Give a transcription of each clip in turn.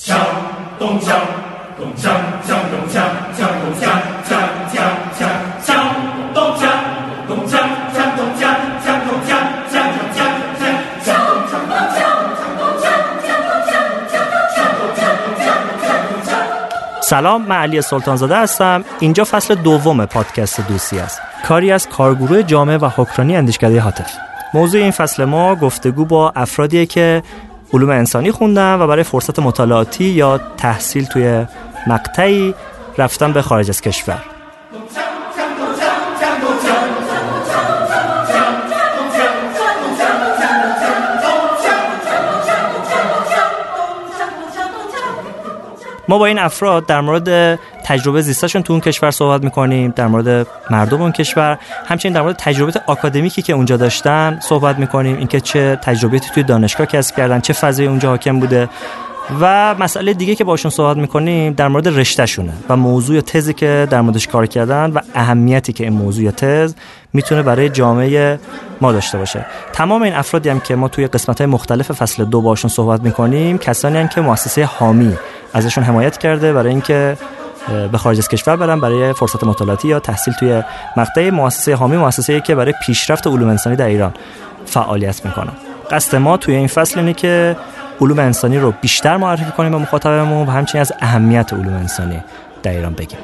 锵咚锵咚锵锵咚锵锵咚锵锵锵锵锵咚锵咚锵锵咚锵锵咚锵锵咚锵锵锵咚锵咚锵锵咚锵锵咚锵锵咚锵咚锵咚锵 سلام من علی سلطانزاده هستم اینجا فصل دوم پادکست دوستی است کاری از کارگروه جامعه و حکرانی اندیشکده هاتف موضوع این فصل ما گفتگو با افرادیه که علوم انسانی خوندن و برای فرصت مطالعاتی یا تحصیل توی مقطعی رفتن به خارج از کشور. ما با این افراد در مورد تجربه زیستشون تو اون کشور صحبت می‌کنیم در مورد مردم اون کشور. همچنین در مورد تجربه آکادمیکی که اونجا داشتن صحبت می‌کنیم اینکه چه تجربیاتی توی دانشگاه کسب کردن چه فضای اونجا حاکم بوده. و مسئله دیگه که باشون صحبت می‌کنیم در مورد رشتهشونه و موضوع یا تزی که در موردش کار کردن و اهمیتی که این موضوع یا تز می‌تونه برای جامعه ما داشته باشه. تمام این افرادی هم که ما توی قسمت های مختلف فصل دو باشون صحبت می‌کنیم کسانی هم که مؤسسه حامی ازشون حمایت کرده برای اینکه به خارج از کشور برن برای فرصت مطالعاتی یا تحصیل توی مقطع مؤسسه حامی مؤسسه‌ای که برای پیشرفت علوم انسانی در ایران فعالیت می‌کنن قصد ما توی این فصل اینه که علوم انسانی رو بیشتر معرفی کنیم به مخاطبمون و همچنین از اهمیت علوم انسانی در ایران بگیم.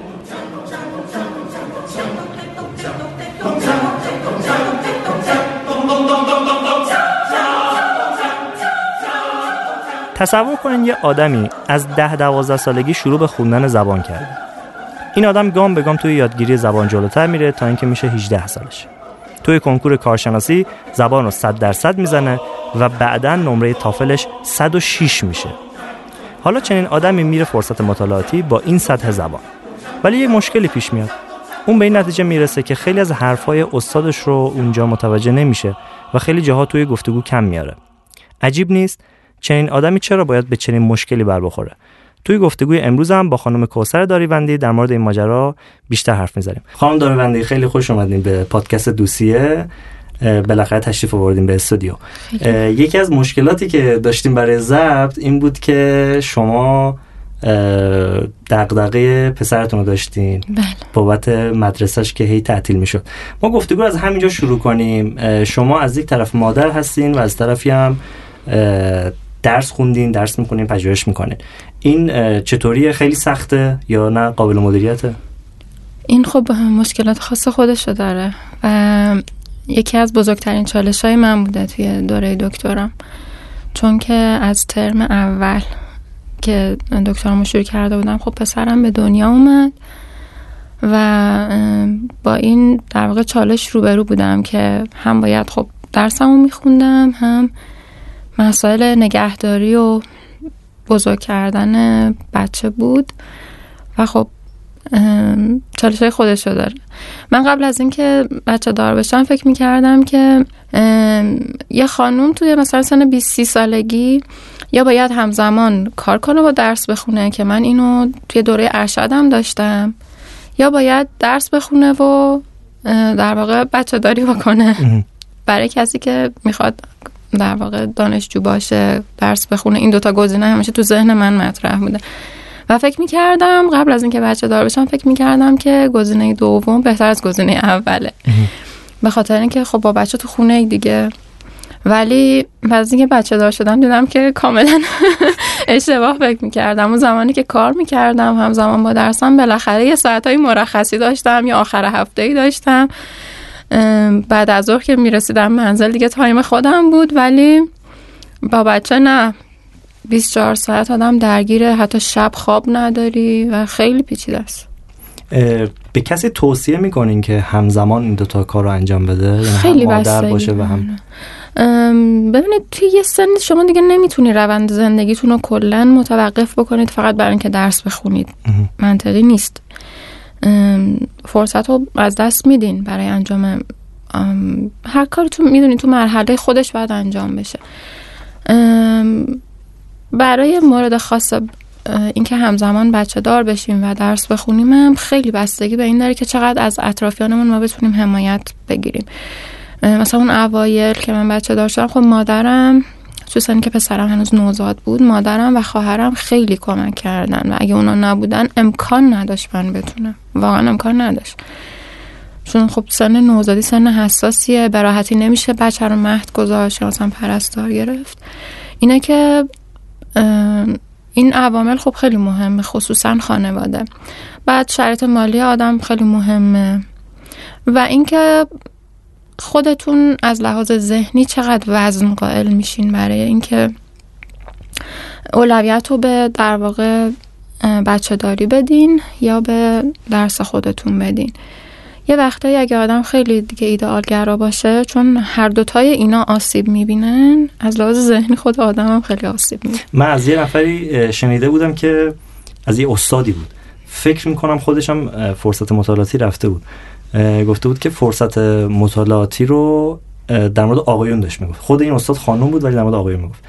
تصور کنین یه آدمی از ده دوازده سالگی شروع به خوندن زبان کرده این آدم گام به گام توی یادگیری زبان جلوتر میره تا اینکه میشه 18 سالش. توی کنکور کارشناسی زبان رو 100 درصد می‌زنه و بعدا نمره تافلش 106 میشه. حالا چنین آدمی میره فرصت مطالعاتی با این سطح زبان. ولی یه مشکلی پیش میاد. اون به این نتیجه می‌رسه که خیلی از حرفای استادش رو اونجا متوجه نمیشه و خیلی جاها توی گفتگو کم میاره. عجیب نیست؟ چنین آدمی چرا باید به چنین مشکلی بر بخوره؟ توی گفتگوی امروز هم با خانم کوثر داریوندی در مورد این ماجرا بیشتر حرف می‌زنیم. خانم داریوندی خیلی خوش اومدین به پادکست دوسیه. بالاخره تشریف آوردیم به استودیو. یکی از مشکلاتی که داشتیم برای ضبط این بود که شما دغدغه پسرتون رو داشتین. بله. بابت مدرسهش که هی تعطیل می‌شد. ما گفتگو از همینجا شروع کنیم. شما از یک طرف مادر هستین و از طرفی هم درس خوندین درس می‌کنین پژوهش می‌کنین. این چطوریه؟ خیلی سخته یا نه؟ قابل مدیریته؟ این خب مشکلات خاص خودشو داره. و یکی از بزرگترین چالش های من بوده توی دوره دکترم چون که از ترم اول که دکترمو شروع کرده بودم خب پسرم به دنیا اومد و با این در واقع چالش روبرو بودم که هم باید خب درسمو میخوندم هم مسائل نگهداری و بزرگ کردن بچه بود و خب چالش های خودش رو داره. من قبل از اینکه بچه دار بشم فکر می‌کردم که یه خانوم توی مثلا سن 20 سالگی یا باید همزمان کار کنه با درس بخونه که من اینو توی دوره ارشدم داشتم یا باید درس بخونه و در واقع بچه داری بکنه برای کسی که می‌خواد در واقع دانشجو باشه درس بخونه این دوتا گزینه همیشه تو ذهن من مطرح بوده. و فکر می‌کردم قبل از اینکه بچه دار بشم فکر می‌کردم که گزینه دوم بهتر از گزینه اوله. به خاطر اینکه خب با بچه تو خونه دیگه. ولی بعد اینکه بچه دار شدم دیدم که کاملا اشتباه فکر می‌کردم. اون زمانی که کار می‌کردم همزمان با درسم بالاخره یه ساعتهای مرخصی داشتم یا آخر هفته ای داشتم. بعد از ظهر که می‌رسیدم منزل دیگه تایم خودم بود ولی با بچه نه. 24 ساعت آدم درگیره حتی شب خواب نداری و خیلی پیچیده است. به کسی توصیه می‌کنین که همزمان این دوتا کار رو انجام بده؟ یعنی خیلی هم مادر باشه و هم ببینید توی یه سن شما دیگه نمی‌تونی روند زندگیتون رو کلا متوقف بکنید فقط برای اینکه درس بخونید. منطقی نیست. فرصت رو از دست میدین برای انجام هر کاری تو می‌دونی تو مرحله خودش باید انجام بشه. برای مورد خاص اینکه همزمان بچه دار بشیم و درس بخونیم هم خیلی بستگی به این داره که چقدر از اطرافیانمون ما بتونیم حمایت بگیریم. مثلا اون اوایل که من بچه دار شدم خب مادرم خصوصا که پسرم هنوز نوزاد بود مادرم و خواهرم خیلی کمک کردن و اگه اونا نبودن امکان نداشت من بتونم. واقعا امکان نداشت. چون خب سن نوزادی سن حساسیه به راحتی نمیشه بچه رو مهد گذاشت مثلا پرستار گرفت. اینه که این عوامل خب خیلی مهمه خصوصا خانواده. بعد شرایط مالی آدم خیلی مهمه. و اینکه خودتون از لحاظ ذهنی چقدر وزن قائل میشین برای اینکه اولویت رو به در واقع بچه داری بدین یا به درس خودتون بدین. یه وقتایی اگه آدم خیلی دیگه ایدئالگرا باشه چون هر دوتای اینا آسیب می‌بینن از لحاظ ذهنی خود آدم هم خیلی آسیب می‌بینه. من از یه نفری شنیده بودم که از یه استادی بود. فکر می‌کنم خودشم فرصت مطالعاتی رفته بود. گفته بود که فرصت مطالعاتی رو در مورد آقایون داشت می‌گفت. خود این استاد خانم بود ولی در مورد آقایون می‌گفت.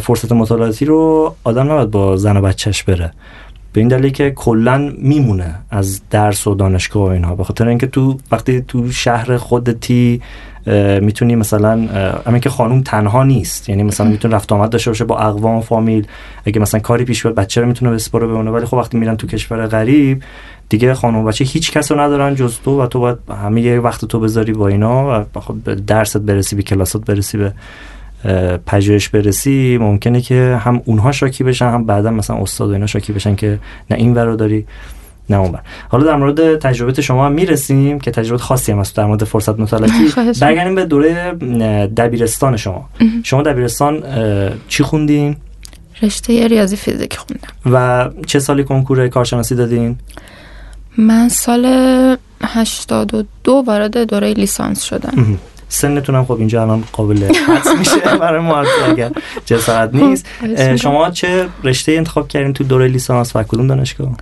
فرصت مطالعاتی رو آدم نباید با زن و بچهش بره. به این دلیل که کلا میمونه از درس و دانشگاه و اینها. به خاطر اینکه تو وقتی تو شهر خودتی می‌تونی مثلا همین که خانوم تنها نیست. یعنی مثلا می‌تونه رفت آمد داشته باشه با اقوام فامیل. اگه مثلا کاری پیش بیاد بچه رو می‌تونه بسپره بمونه ولی خب وقتی میرن تو کشور غریب دیگه خانم بچه هیچ کس رو ندارن جز تو و تو باید همه یه وقت تو بذاری با اینا و خب درست برسی به کلاسات برسی به پژوهش برسی. ممکنه که هم اونها شاکی بشن هم بعدا مثلا استاد و اینا شاکی بشن که نه این ور داری نه اون بر. حالا در مورد تجربه شما هم می‌رسیم که تجربه خاصی هم هست در مورد فرصت مطالعاتی برگردیم به دوره دبیرستان شما. شما دبیرستان چی خوندین؟ رشته ریاضی فیزیک خوندم. و چه سالی کنکور کارشناسی دادین؟ من سال 82 وارد دوره لیسانس شدم. سنتون هم خب اینجا الان قابل حدس میشه برای ما اگر جسارت خب، نیست. شما چه رشته انتخاب کردین تو دوره لیسانس و کدوم دانشگاه؟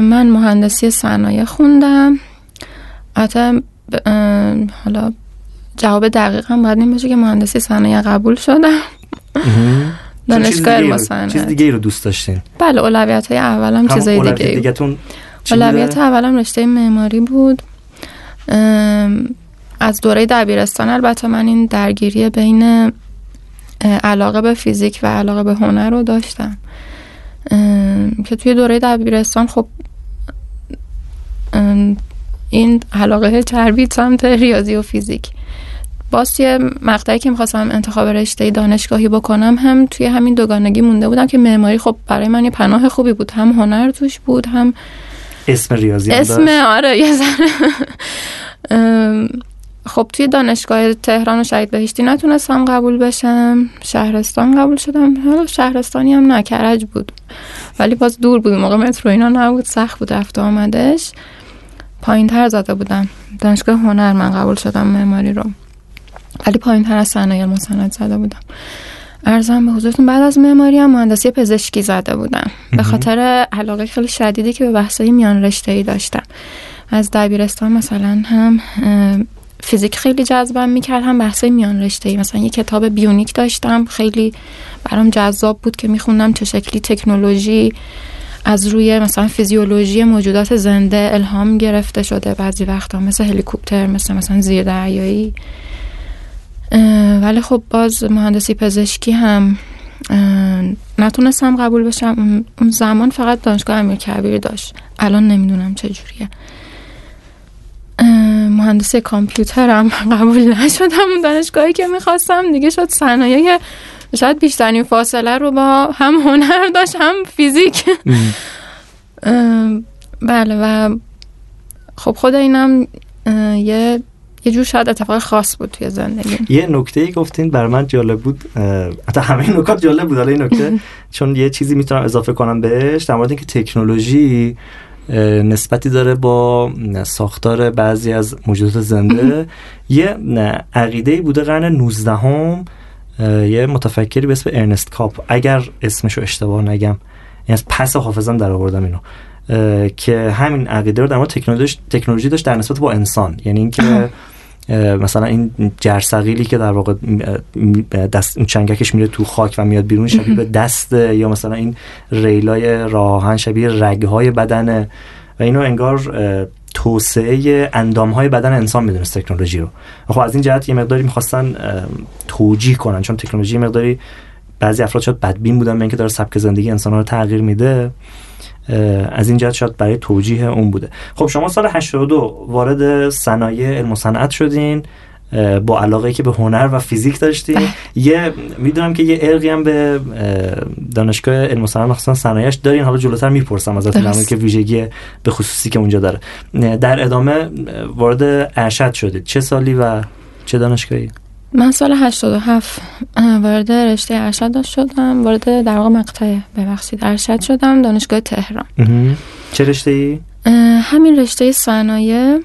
من مهندسی صنایع خوندم. حتی حالا جواب دقیق هم باید این باشه که مهندسی صنایع قبول شدم. دانشگاه علم چیز دیگه ای رو دوست داشتین؟ بله اولویت های اولم چیزای دیگه اولویت اولم رشته معماری بود. از دوره دبیرستان البته من این درگیری بین علاقه به فیزیک و علاقه به هنر رو داشتم. که توی دوره دبیرستان خب این علاقه چربید سمت ریاضی و فیزیک. باز یه مقطعی که می‌خواستم انتخاب رشته دانشگاهی بکنم هم توی همین دوگانگی مونده بودم که معماری خب برای من یه پناه خوبی بود. هم هنر توش بود هم اسم ریاضی اسم آره یه خب توی دانشگاه تهران و شهید بهشتی نتونستم قبول بشم. شهرستان قبول شدم. حالا شهرستانی هم نکرج بود. ولی باز دور بود موقع مترو اینا نبود سخت بود رفت آمدش. پایین تر زده بودم. دانشگاه هنر من قبول شدم معماری رو. ولی پایین تر از صنایع مصند زده بودم. ارزم به حضورتون بعد از معماری هم مهندسی پزشکی زده بودم. به خاطر علاقه خیلی شدیدی که به بحثای میان رشته ای داشتم. از دبیرستان مثلا هم فیزیک خیلی جذبم می‌کرد هم بحثای میان رشته ای مثلا یه کتاب بیونیک داشتم خیلی برام جذاب بود که میخوندم چه شکلی تکنولوژی از روی مثلا فیزیولوژی موجودات زنده الهام گرفته شده. بعضی وقتا مثل هلیکوپتر مثل مثلا زیر دریایی ولی خب باز مهندسی پزشکی هم نتونستم قبول بشم. اون زمان فقط دانشگاه امیر کبیر داشت. الان نمی‌دونم چجوریه مهندسی کامپیوترم. قبول نشدم اون دانشگاهی که می‌خواستم. دیگه شد صنایع شاید بیشترین فاصله رو با هم هنر داشت هم فیزیک. بله و خب خود اینم یه یه جور شاید اتفاق خاص بود توی زندگی. یه نکته ای گفتین بر من جالب بود. حتی همه نکات جالب بود. حالا این نکته چون یه چیزی می‌تونم اضافه کنم بهش در مورد اینکه تکنولوژی نسبتی داره با ساختار بعضی از موجودات زنده. یه عقیده بوده قرن 19 هم یه متفکری به اسم ارنست کاپ. اگر اسمشو اشتباه نگم یعنی از پس حافظم در آوردم اینو. که همین عقیده رو در مورد تکنولوژی تکنولوژی داشت در نسبت با انسان. یعنی اینکه مثلا این جرثقیلی که در واقع دست چنگکش میره تو خاک و میاد بیرون شبیه به دست یا مثلا این ریلای راهن شبیه رگهای بدن و اینو انگار توسعه اندام های بدن انسان می‌دونست تکنولوژی رو. خب از این جهت یه مقداری می‌خواستن توجیه کنن چون تکنولوژی مقداری بعضی افراد شاید بدبین بودن به اینکه داره سبک زندگی انسان رو تغییر میده. از این جهت شاید برای توجیه اون بوده. خب شما سال 82 وارد صنایع علم و صنعت شدین با علاقه که به هنر و فیزیک داشتی بله. یه می‌دونم که یه ارقی هم به دانشگاه علم و صنعت مخصوصا صنایعش دارین. حالا جلوتر می‌پرسم از در که ویژگی به خصوصی که اونجا داره. در ادامه وارد ارشد شدید. چه سالی و چه دانشگاهی؟ من سال 87 وارد رشته ارشد شدم وارد در واقع مقطع ببخشید ارشد شدم دانشگاه تهران. چه رشته ای؟ همین رشته صنایع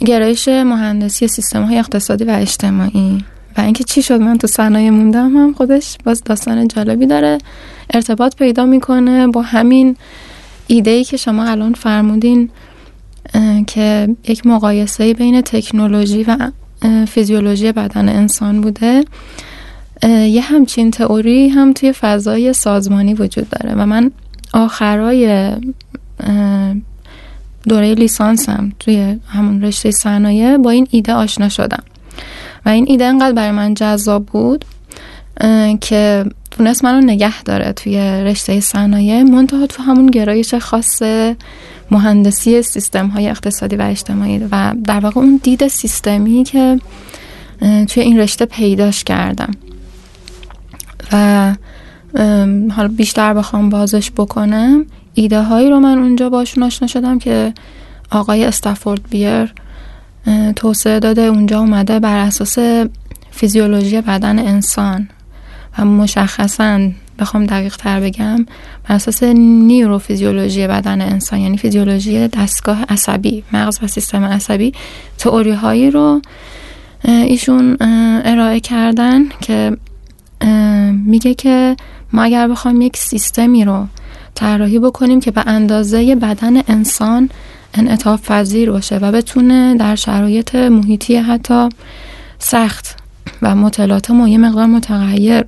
گرایش مهندسی سیستم های اقتصادی و اجتماعی. و اینکه چی شد من تو صنایع موندم هم خودش باز داستان جالبی داره. ارتباط پیدا می‌کنه با همین ایده ای که شما الان فرمودین که یک مقایسه بین تکنولوژی و فیزیولوژی بدن انسان بوده. یه همچین تئوری هم توی فضای سازمانی وجود داره و من آخرای دوره لیسانسم توی همون رشته صنایع با این ایده آشنا شدم. و این ایده انقدر برای من جذاب بود که تونست منو نگه داره توی رشته صنایع منتها تو همون گرایش خاص مهندسی سیستم های اقتصادی و اجتماعی و در واقع اون دید سیستمی که توی این رشته پیداش کردم. و حالا بیشتر بخوام بازش بکنم ایده هایی رو من اونجا باشون آشنا شدم که آقای استفورد بیر توسعه داده اونجا اومده بر اساس فیزیولوژی بدن انسان و مشخصا بخوام دقیق تر بگم بر اساس نیوروفیزیولوژی بدن انسان یعنی فیزیولوژی دستگاه عصبی مغز و سیستم عصبی تئوری هایی رو ایشون ارائه کردن که میگه که ما اگر بخوایم یک سیستمی رو طراحی بکنیم که به اندازه بدن انسان انعطاف پذیر باشه و بتونه در شرایط محیطی حتی سخت و مطالعات و یه مقدار متغیر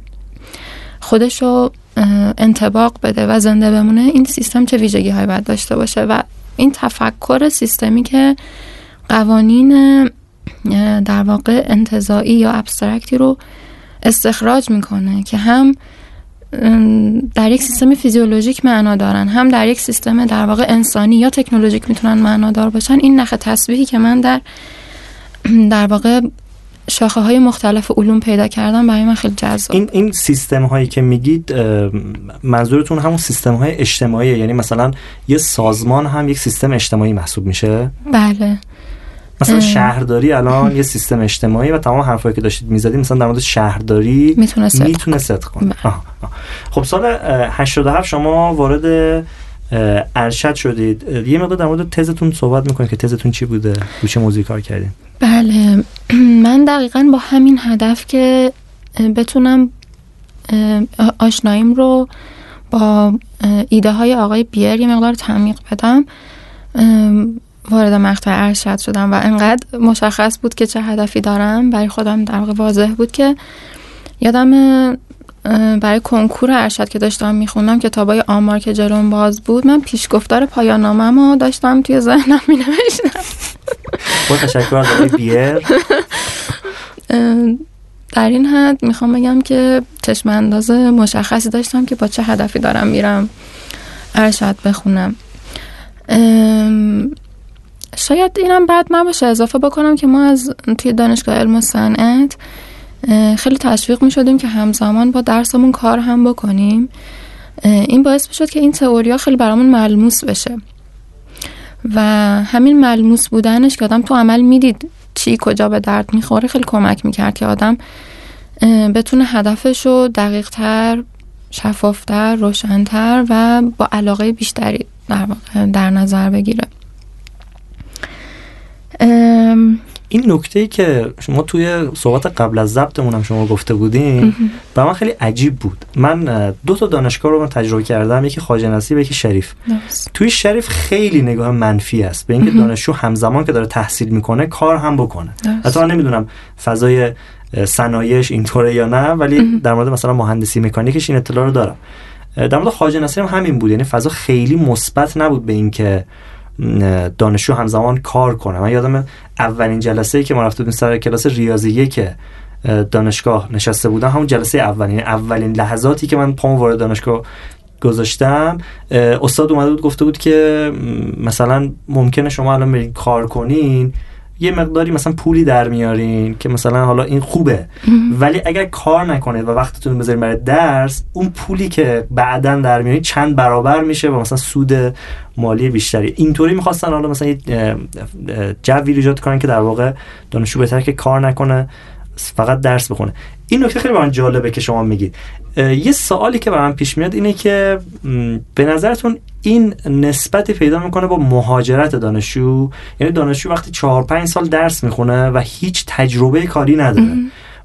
خودش رو انتباق بده و زنده بمونه این سیستم چه ویژگی های باید داشته باشه؟ و این تفکر سیستمی که قوانین در واقع انتظاعی یا ابسترکتی رو استخراج می‌کنه که هم در یک سیستم فیزیولوژیک معنا دارن هم در یک سیستم در واقع انسانی یا تکنولوژیک می‌تونن معنا دار باشن. این نخ تسبیحی که من در در واقع شاخه های مختلف علوم پیدا کردم برای من خیلی جذاب این این سیستم هایی که میگید منظورتون همون سیستم های اجتماعی یعنی مثلا یه سازمان هم یک سیستم اجتماعی محسوب میشه؟ بله. مثلا شهرداری الان یه سیستم اجتماعی و تمام حرفایی که داشتید می‌زدید مثلا در مورد شهرداری می‌تونه ست, می‌تونه کنه. بله. خب سال 87 شما وارد ارشد شدید. یه مقدار در مورد تزتون صحبت می‌کنید که تزتون چی بوده؟ رو چه موضوعی کار کردین. بله. من دقیقا با همین هدف که بتونم آشناییم رو با ایده های آقای بیر یه مقدار تعمیق بدم. وارد مقطع ارشد شدم و انقدر مشخص بود که چه هدفی دارم. برای خودم در واقع واضح بود که یادم برای کنکور ارشد که داشتم میخوندم کتابای آمار که جلوم باز بود من پیشگفتار پایان رو داشتم توی ذهنم می نوشتم با تشکر بیر در این حد می‌خوام بگم که چشم انداز مشخصی داشتم که با چه هدفی دارم میرم ارشد بخونم. شاید اینم بعد من باشه اضافه بکنم که ما از توی دانشگاه علم و صنعت خیلی تشویق می شدیم که همزمان با درسمون کار هم بکنیم. این باعث می شد که این تئوریا خیلی برامون ملموس بشه. و همین ملموس بودنش که آدم تو عمل می‌دید چی کجا به درد می‌خوره خیلی کمک می‌کرد که آدم بتونه هدفش رو دقیق تر شفافتر روشنتر و با علاقه بیشتری در, در نظر بگیره. این نکته ای که شما توی صحبت قبل از ضبطمون هم شما گفته بودین به من خیلی عجیب بود. من دو تا دانشگاه رو من تجربه کردم یکی خواجه نصیب یکی شریف. توی شریف خیلی نگاه منفی است. به اینکه دانشجو همزمان که داره تحصیل می‌کنه کار هم بکنه. حتی من نمی‌دونم فضای صنایعش اینطوره یا نه ولی در مورد مثلا مهندسی مکانیکش این اطلاع رو دارم. در مورد خواجه نصیب هم همین بود. یعنی فضا خیلی مثبت نبود به اینکه دانشجو همزمان کار کنه. من یادم اولین جلسه ای که ما رفته سر کلاس ریاضی که دانشگاه نشسته بودم همون جلسه اولین اولین لحظاتی که من پام وارد دانشگاه گذاشتم استاد اومده بود گفته بود که مثلا ممکنه شما الان برید کار کنین. یه مقداری مثلا پولی در میارین که مثلا حالا این خوبه. ولی اگر کار نکنید و وقتتون بذارید برای درس اون پولی که بعدا در میارین چند برابر میشه و مثلا سود مالی بیشتری. اینطوری می‌خواستن حالا مثلا یه جوی ایجاد کنن که در واقع دانشجو بهتر که کار نکنه فقط درس بخونه. این نکته خیلی برام جالبه که شما میگید. یه سوالی که برام پیش میاد اینه که به نظرتون این نسبتی پیدا می‌کنه با مهاجرت دانشجو. یعنی دانشجو وقتی چهار پنج سال درس می‌خونه و هیچ تجربه کاری نداره.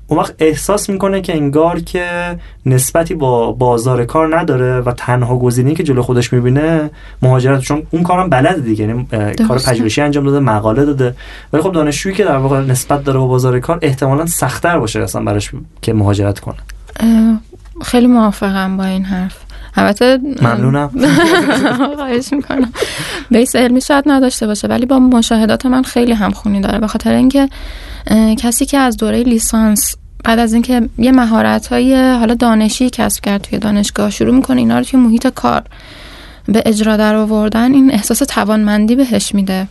اون وقت احساس می‌کنه که انگار که نسبتی با بازار کار نداره و تنها گزینه‌ای که جلو خودش می‌بینه مهاجرت. چون اون کارم بلده دیگه. یعنی کار پژوهشی انجام داده مقاله داده. ولی خب دانشجویی که در واقع نسبت داره با بازار کار احتمالا سختتر باشه اصلا براش که مهاجرت کنه. خیلی موافقم با این حرف. البته ممنونم. خواهش می‌کنم. بیس علمی شاید نداشته باشه ولی با مشاهدات من خیلی همخونی داره به خاطر اینکه کسی که از دوره لیسانس بعد از اینکه یه مهارت های حالا دانشی کسب کرد توی دانشگاه شروع می‌کنه اینا رو توی محیط کار به اجرا در آوردن این احساس توانمندی بهش میده.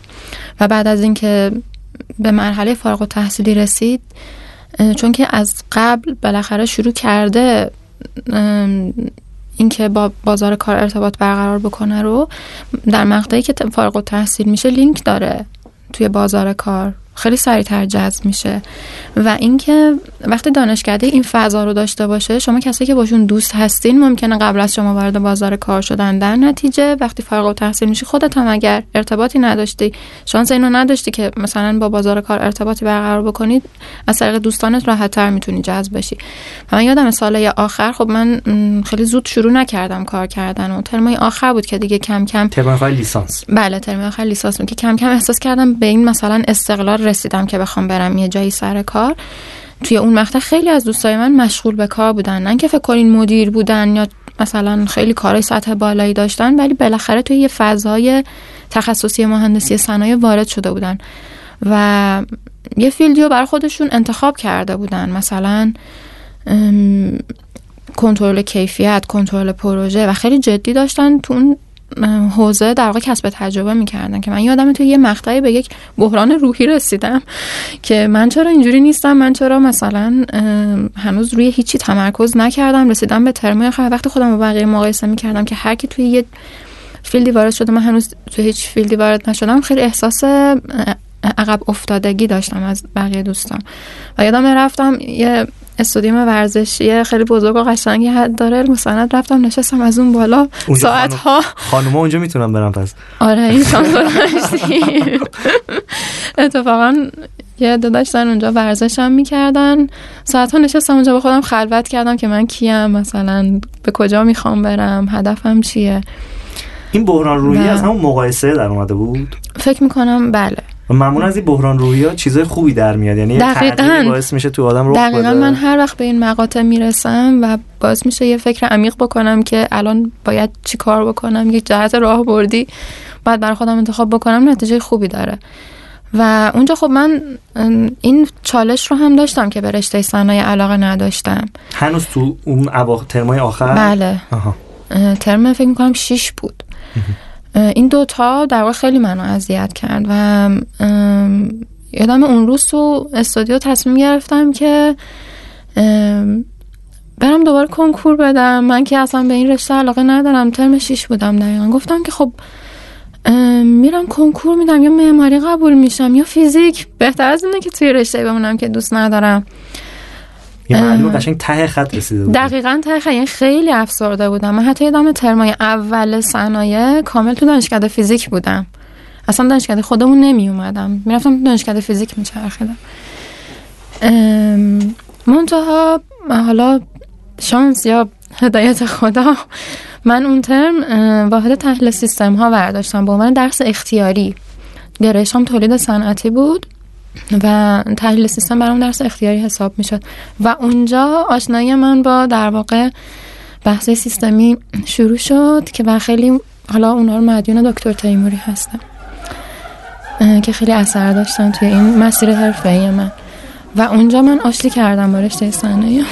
و بعد از اینکه به مرحله فارغ و تحصیلی رسید چون که از قبل بالاخره شروع کرده اینکه با بازار کار ارتباط برقرار بکنه رو در مقطعی که فارغ و تحصیل میشه لینک داره توی بازار کار. خیلی سریعتر جذب میشه. و اینکه وقتی دانشکده این فضا رو داشته باشه شما کسی که باشون دوست هستین ممکنه قبل از شما وارد بازار کار شدن. در نتیجه وقتی فارغ التحصیل میشی خودت هم اگر ارتباطی نداشتی شانس اینو نداشتی که مثلا با بازار کار ارتباطی برقرار بکنید از طریق دوستانت راحت تر می‌تونی جذب بشی. و من یادم سال آخر خب من خیلی زود شروع نکردم کار کردن و ترمای آخر بود که دیگه کم کم ترم لیسانس. بله ترم آخر لیسانس بود که کم کم احساس کردم به این مثلا استقلال رسیدم که بخوام برم یه جایی سر کار. توی اون مقطع خیلی از دوستای من مشغول به کار بودن. نه که فکر کنین مدیر بودن یا مثلا خیلی کارهای سطح بالایی داشتن ولی بالاخره توی یه فضای تخصصی مهندسی صنایع وارد شده بودن. و یه فیلدی رو برای خودشون انتخاب کرده بودن. مثلا کنترل کیفیت کنترل پروژه و خیلی جدی داشتن تو اون حوزه در واقع کسب تجربه می‌کردن که من یادم توی یه مقطعی به یک بحران روحی رسیدم که من چرا اینجوری نیستم من چرا مثلا هنوز روی هیچی تمرکز نکردم. رسیدم به ترمای آخر. وقتی خودم با بقیه مقایسه می‌کردم که هر کی توی یه field ی وارد شده من هنوز توی هیچ field ی وارد نشدم خیلی احساس عقب افتادگی داشتم از بقیه دوستان. و یادم رفتم یه استادیوم ورزشی خیلی بزرگ و قشنگی داره. مستند رفتم نشستم از اون بالا. ساعت ها خانوما اونجا می‌تونم برم پس. آره این اتفاقا یه دو داشتن اونجا ورزش هم می‌کردن. ساعت ها نشستم اونجا با خودم خلوت کردم که من کیم مثلا به کجا می‌خوام برم هدفم چیه. این بحران روحی از همون مقایسه در اومده بود؟ فکر می‌کنم بله. و معمولا از این بحران روحی ها چیزای خوبی در میاد. یعنی دقیقاً. باعث میشه تو آدم رخ دقیقاً من هر وقت به این مقاطع می‌رسم و باعث میشه یه فکر عمیق بکنم که الان باید چی کار بکنم یک جهت راه بردی باید برای خودم انتخاب بکنم نتیجه خوبی داره. و اونجا خب من این چالش رو هم داشتم که به رشته صنایع علاقه نداشتم. هنوز تو اون ترمای آخر؟ بله. آها. ترم فکر می‌کنم شیش بود. این دوتا در واقع خیلی منو اذیت کرد و یادم اون روز تو استودیو تصمیم گرفتم که برم دوباره کنکور بدم. من که اصلا به این رشته علاقه ندارم. ترم شیش بودم دقیقا. گفتم که خب میرم کنکور میدم. یا معماری قبول میشم یا فیزیک. بهتر از اینه که توی رشته بمونم که دوست ندارم. یه قشنگ ته خط رسیده بود. دقیقا ته خط. یعنی خیلی افسرده بودم. من حتی یادم ترمای اول صنایع کامل تو دانشکده فیزیک بودم. اصلا دانشکده خودمون نمی اومدم می‌رفتم دانشکده فیزیک میچرخیدم. منتها حالا شانس یا هدایت خدا من اون ترم واحد تحلیل سیستم ها برداشتم. با من درس اختیاری. گرایشم تولید صنعتی بود. و تحلیل سیستم برام درس اختیاری حساب می‌شد. و اونجا آشنایی من با در واقع بحث سیستمی شروع شد که و خیلی حالا اونها رو مدیون دکتر تیموری هستم که خیلی اثر داشتن توی این مسیر حرفه من. و اونجا من آشتی کردم با رشته صنایع.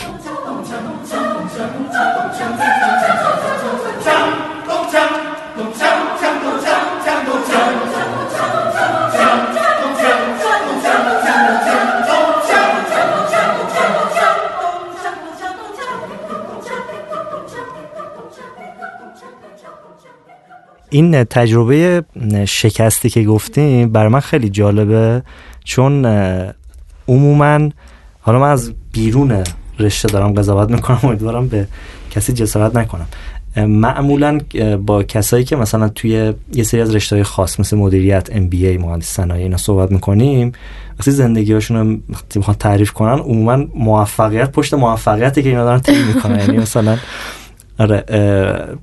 این تجربه شکستی که گفتیم برای من خیلی جالبه چون عموما حالا من از بیرون رشته دارم قضاوت می‌کنم امیدوارم به کسی جسارت نکنم. معمولا با کسایی که مثلا توی یه سری از رشته خاص مثل مدیریت ام بی ای مهندس صنایع اینا صحبت می‌کنیم وقتی زندگیاشون رو تعریف کنن عموما موفقیت پشت موفقیتی که اینا دارن تعریف می‌کنن. یعنی مثلا آره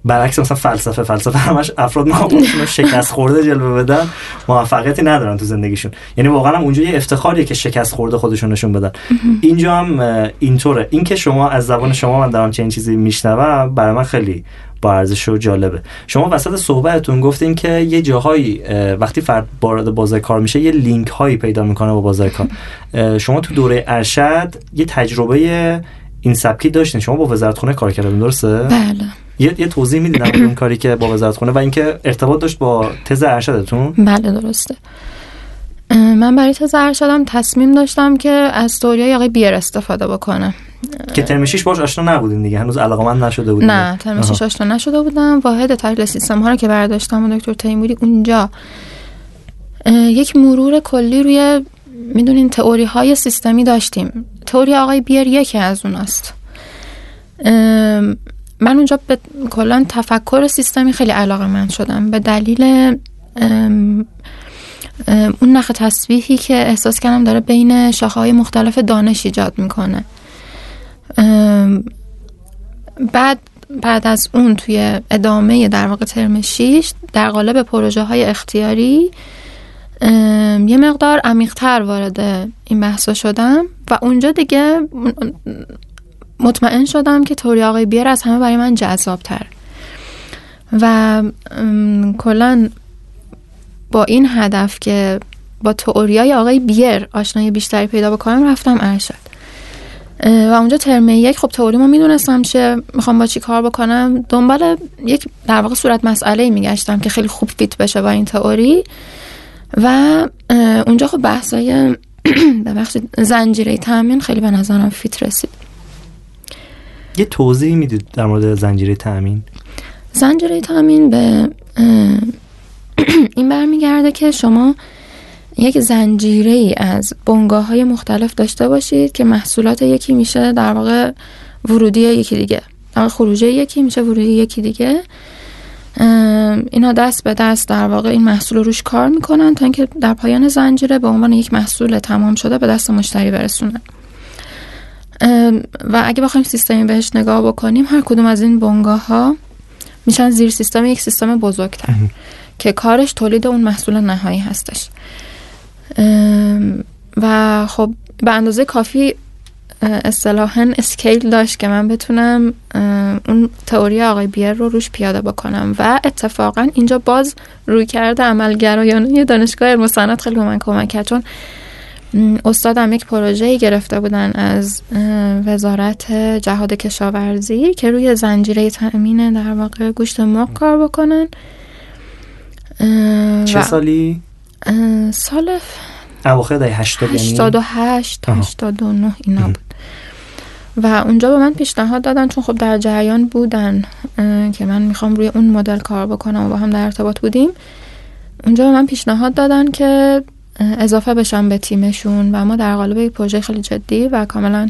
برعکس مثلا فلسفه فلسفه همش افراد رو شکست خورده جلوه بدن موفقیتی ندارن تو زندگیشون. یعنی واقعا هم اونجا یه افتخاریه که شکست خورده خودشون نشون بدن. اینجا هم اینطوره. این که شما از زبان شما من دارم چنین چیزی میشنوم برای من خیلی با ارزش و جالبه. شما وسط صحبتتون گفتین که یه جاهایی وقتی فرد وارد بازار کار میشه یه لینک هایی پیدا می‌کنه با بازار کار. شما تو دوره ارشد یه تجربه این سبکی داشتین. شما با وزارت خونه کار کردین درسته؟ بله. یه, یه توضیح میدین اون کاری که با وزارت خونه و اینکه ارتباط داشت با تز ارشدتون؟ بله درسته. من برای تز ارشدم تصمیم داشتم که از توریای آقای بیر استفاده بکنم. که ترمشیش باش آشنا نبودین دیگه. هنوز علاقه من نشده بودین. نه ترمشیش آشنا نشده بودم. واحد تحلیل سیستم ها رو که برداشتم و دکتر تیموری اونجا. یک مرور کلی روی می‌دونین تئوری های سیستمی داشتیم. تئوری آقای بیر یکی از اوناست. من اونجا به کلا تفکر سیستمی خیلی علاقه من شدم. به دلیل اون نخ تصویحی که احساس کردم داره بین شاخه های مختلف دانش ایجاد می‌کنه. بعد بعد از اون توی ادامه در واقع ترم 6 در قالب پروژه های اختیاری یه مقدار عمیقتر وارد این بحثا شدم و اونجا دیگه مطمئن شدم که توری آقای بیر از همه برای من جذابتر. و کلا با این هدف که با تئوریای آقای بیر آشنایی بیشتری پیدا بکنم رفتم ارشد. و اونجا ترم یک خب تئوری ما می‌دونستم چه می‌خوام با چی کار بکنم. دنبال یک در واقع صورت مسئله میگشتم که خیلی خوب فیت بشه با این تئوری. و اونجا خب بحثای بخش زنجیره تامین خیلی به نظرم فیت رسید. یه توضیح می‌دید در مورد زنجیره تامین زنجیره تامین به این برمیگرده که شما یک زنجیره ای از بنگاه های مختلف داشته باشید که محصولات یکی میشه در واقع ورودی یکی دیگه در خروجی یکی میشه ورودی یکی دیگه. اینا دست به دست در واقع این محصول روش کار می‌کنن تا اینکه در پایان زنجیره به عنوان یک محصول تمام شده به دست مشتری برسونن و اگه بخوایم سیستمی بهش نگاه بکنیم هر کدوم از این بنگاه ها میشن زیر سیستم یک سیستم بزرگتر که کارش تولید اون محصول نهایی هستش. و خب به اندازه کافی اصطلاحا اسکیل داشت که من بتونم اون تئوری آقای بیر رو روش پیاده بکنم و اتفاقا اینجا باز روی کرده عملگرایانه دانشگاه مصنعات خیلی به من کمک کرد. چون استادم یک پروژه گرفته بودن از وزارت جهاد کشاورزی که روی زنجیره تأمین در واقع گوشت مرغ کار بکنن. چه سالی؟ سال اواخر دهه 80 88 89 اینا بود. و اونجا به من پیشنهاد دادن چون خب در جریان بودن که من می‌خوام روی اون مدل کار بکنم و با هم در ارتباط بودیم. اونجا به من پیشنهاد دادن که اضافه بشم به تیمشون و ما در قالب یک پروژه خیلی جدی و کاملا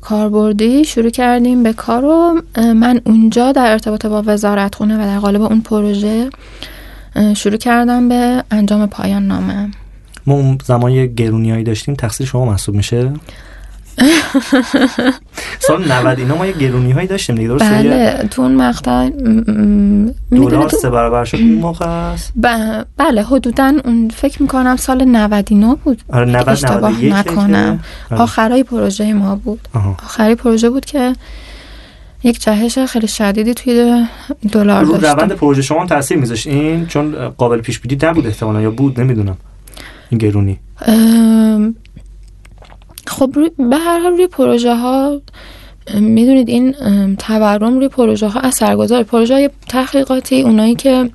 کاربردی شروع کردیم به کار و من اونجا در ارتباط با وزارت خونه و در قالب اون پروژه شروع کردم به انجام پایان نامه. ما زمان یه گرونیایی داشتیم تقصیر شما محسوب میشه؟ سال 90 اینا ما یه گرونی هایی داشتیم دیگه درسته؟ بله تو اون مقطع دلار سه برابر شد اون موقع است؟ بله حدودا اون فکر می‌کنم سال 99 بود. آره 90 اشتباه نکنم. آره. آخرای پروژه ما بود. آخری پروژه بود که یک جهش خیلی شدیدی توی دلار رو داشتم روند پروژه شما تاثیر میذاشت؟ این چون قابل پیش بینی نبود احتمالا یا بود؟ نمی‌دونم. این گرونی. خب روی به هر حال روی پروژه ها می‌دونید این تورم روی پروژه ها اثرگذار. پروژه های تحقیقاتی اونایی که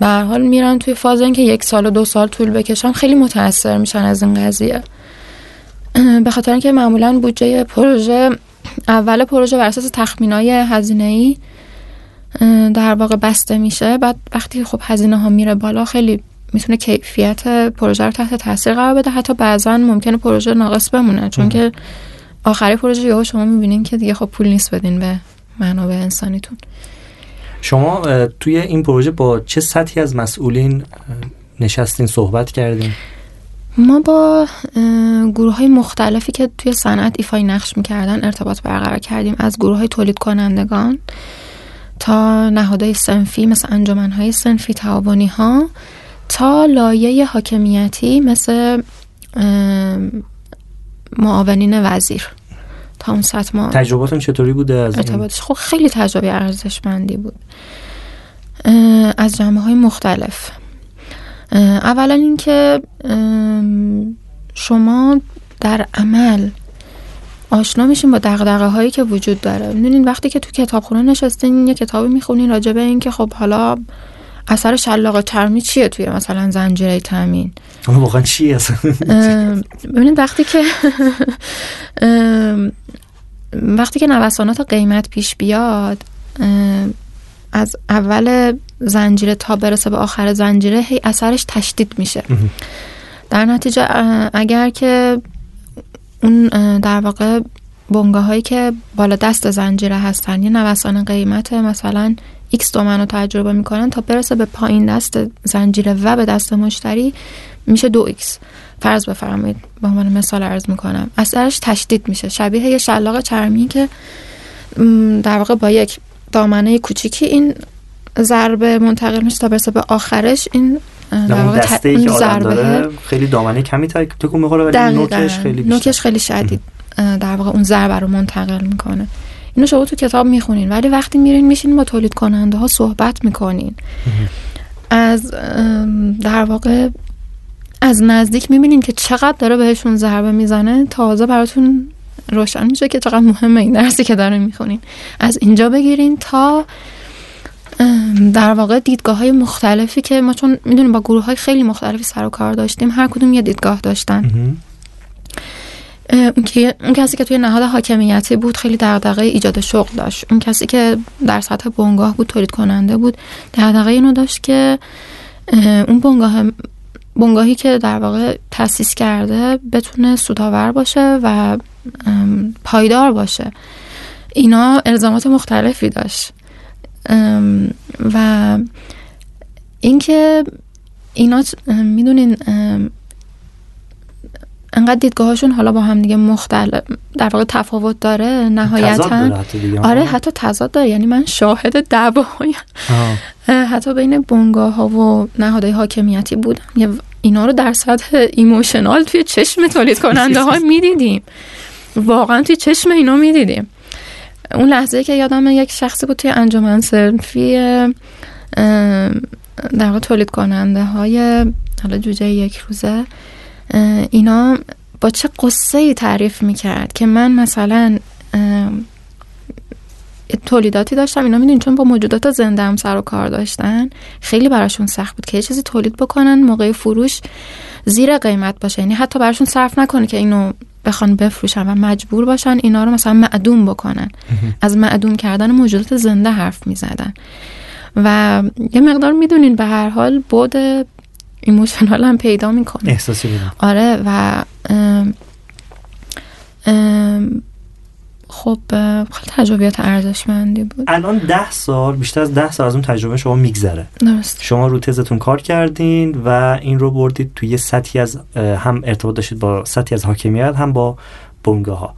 به هر حال میرن توی فاز اینکه یک سال و دو سال طول بکشن خیلی متاثر میشن از این قضیه. به خاطر اینکه معمولا بودجه پروژه اول پروژه بر اساس تخمینای هزینه ای در واقع بسته میشه. بعد وقتی خب هزینه ها میره بالا خیلی می‌تونه کیفیت پروژه رو تحت تاثیر قرار بده. حتی بعضا ممکنه پروژه ناقص بمونه چون که آخری پروژه یهو شما می‌بینین که دیگه خب پول نیست بدین به منابع انسانیتون. شما توی این پروژه با چه سطحی از مسئولین نشستین صحبت کردین؟ ما با گروه های مختلفی که توی صنعت ایفای نقش می‌کردن ارتباط برقرار کردیم. از گروه های تولید کنندگان تا نهادهای سنفی مثل انجمنهای سنفی تعاونی ها تا لایه حاکمیتی مثل معاونین وزیر. تا اون سطح ما تجرباتون چطوری بوده از این؟ ارتباطش؟ خب خیلی تجربه ارزشمندی بود. از جامعه های مختلف اولا اینکه شما در عمل آشنا میشین با دغدغه هایی که وجود داره. می‌دونین وقتی که تو کتابخونه نشستین یه کتابی می‌خونین راجع به اینکه خب حالا اثر شلاق چرمی چیه توی مثلا زنجیره تامین؟ واقعا چی اصلا؟ ببینید وقتی که وقتی که نوسانات قیمت پیش بیاد از اول زنجیره تا برسه به آخر زنجیره هی اثرش تشدید میشه. در نتیجه اگر که اون در واقع بنگاه هایی که بالا دست زنجیره هستن یه نوسان قیمت مثلا x تومن رو تجربه می‌کنن تا برسه به پایین دست زنجیره و به دست مشتری میشه دو x. فرض بفرمایید به عنوان مثال عرض می‌کنم. اثرش تشدید میشه. شبیه یه شلاق چرمی که در واقع با یک دامنه کوچیکی این ضربه منتقل میشه تا برسه به آخرش. این در واقع دسته ای که ضربه. خیلی دامنه کمی تا تکون می‌خوره ولی. نوکش خیلی بیشتر. نوکش خیلی شدید در واقع اون ضربه رو منتقل می‌کنه. اینو شما تو کتاب می‌خونین. ولی وقتی میرین میشین با تولید کننده ها صحبت می‌کنین. از در واقع از نزدیک می‌بینین که چقدر داره بهشون ضربه می‌زنه. تازه براتون روشن میشه که چقدر مهمه این درسی که دارین می‌خونین. از اینجا بگیرین تا در واقع دیدگاه های مختلفی که ما چون می‌دونیم با گروه های خیلی مختلفی سر و کار داشتیم هر کدوم یه دیدگاه داشتن. اون, که- اون کسی که توی نهاد حاکمیتی بود خیلی دغدغه ایجاد شغل داشت. اون کسی که در سطح بنگاه بود تولید کننده بود دغدغه اینو داشت که اون بنگاه بنگاهی که در واقع تأسیس کرده بتونه سودآور باشه و پایدار باشه. اینا الزامات مختلفی داشت. و اینکه اینا می‌دونین انقدر دیدگاهاشون حالا با هم دیگه مختلف در واقع تفاوت داره نهایتا. آره حتی تضاد داره. یعنی من شاهد دعواهای. حتی بین بنگاه ها و نهادهای حاکمیتی بودم. یه- اینا رو در سطح ایموشنال توی چشم تولید کننده ها می‌دیدیم. واقعا توی چشم اینا می‌دیدیم. اون لحظه که یادم یک شخصی بود توی انجمن سنفی در واقع تولید کننده های حالا جوجه یک روزه اینا با چه قصه ای تعریف می‌کرد که من مثلا تولیداتی داشتم. اینا می‌دونین چون با موجودات زنده هم سر و کار داشتن خیلی براشون سخت بود که یه چیزی تولید بکنن موقع فروش زیر قیمت باشه. یعنی حتی براشون صرف نکنه که اینو بخوان بفروشن و مجبور باشن اینا رو مثلا معدوم بکنن. از معدوم کردن موجودات زنده حرف می‌زدن. و یه مقدار می‌دونین به هر حال بود ایموشنال هم پیدا می‌کنه. احساسی بودم آره و ام ام خب خیلی تجربیات ارزشمندی بود. الان ده سال بیشتر از ده سال از اون تجربه شما میگذره. درست. شما رو تزتون کار کردین و این رو بردید توی یه سطحی از هم ارتباط داشتید با سطحی از حاکمیت هم با بنگاه ها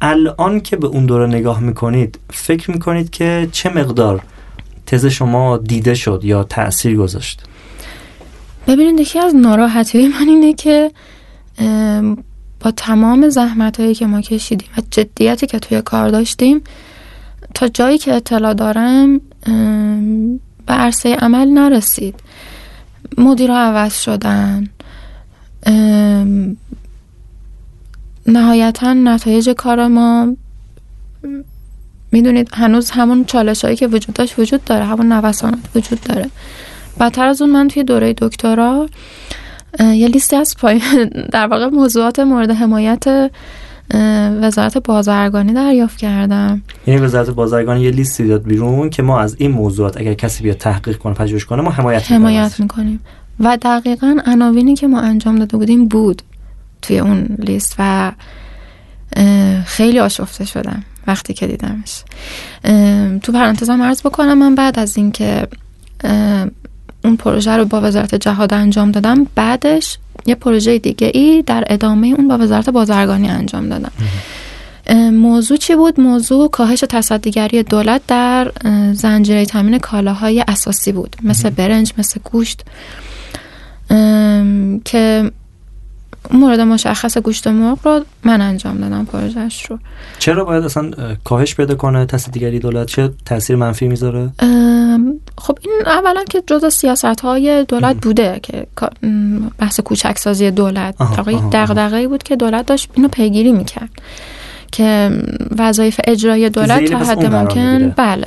الان که به اون دوره نگاه می‌کنید فکر می‌کنید که چه مقدار تز شما دیده شد یا تاثیر گذاشت؟ ببینید یکی از ناراحتی من اینه که با تمام زحمت هایی که ما کشیدیم و جدیتی که توی کار داشتیم تا جایی که اطلاع دارم به عرصه عمل نرسید. مدیرها عوض شدن. نهایتا نتایج کار ما می‌دونید هنوز همون چالش هایی که وجود داشت وجود داره. همون نوسانات وجود داره. بدتر از اون من توی دوره دکترا یه لیستی از پای در واقع موضوعات مورد حمایت وزارت بازرگانی دریافت کردم. یعنی وزارت بازرگانی یه لیستی داد بیرون که ما از این موضوعات اگر کسی بیاد تحقیق کنه پژوهش کنه ما حمایت حمایت می‌کنیم. و دقیقا عناوینی که ما انجام داده بودیم بود توی اون لیست و خیلی آشفته شدم وقتی که دیدمش. تو پرانتزم عرض بکنم من بعد از اینکه اون پروژه رو با وزارت جهاد انجام دادم. بعدش یه پروژه دیگه ای در ادامه اون با وزارت بازرگانی انجام دادم. موضوع چی بود؟ موضوع کاهش تصدیگری دولت در زنجیره تامین کالاهای اساسی بود. مثل برنج، مثل گوشت. که مورد مشخص گوشت مرغ رو من انجام دادم پروژهش رو. چرا باید اصلا کاهش پیدا کنه تصدیگری دولت؟ چه تاثیر منفی می‌ذاره؟ خب این اولا که جزء سیاست های دولت بوده که بحث کوچک سازی دولت دغدغه‌ای بود که دولت داشت اینو پیگیری می‌کرد که وظایف اجرایی دولت تا حد ممکن بله.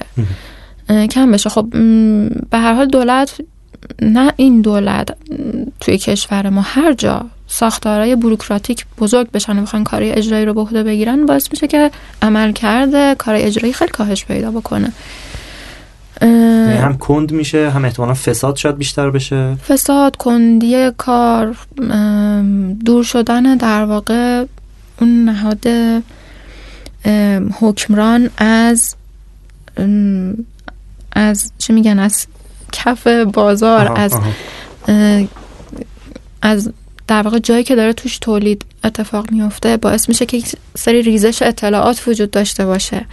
کم بشه. خب به هر حال دولت نه این دولت توی کشور ما هر جا ساختارهای بروکراتیک بزرگ بشن و بخوان کاری اجرایی رو به عهده بگیرن باعث میشه که عمل کرده کار اجرایی خیلی کاهش پیدا بکنه. هم کند میشه هم احتمالا فساد شاید بیشتر بشه. فساد کندی کار دور شدن در واقع اون نهاد حکمران از از چی میگن؟ از کف بازار از از در واقع جایی که داره توش تولید اتفاق میفته باعث میشه که یک سری ریزش اطلاعات وجود داشته باشه.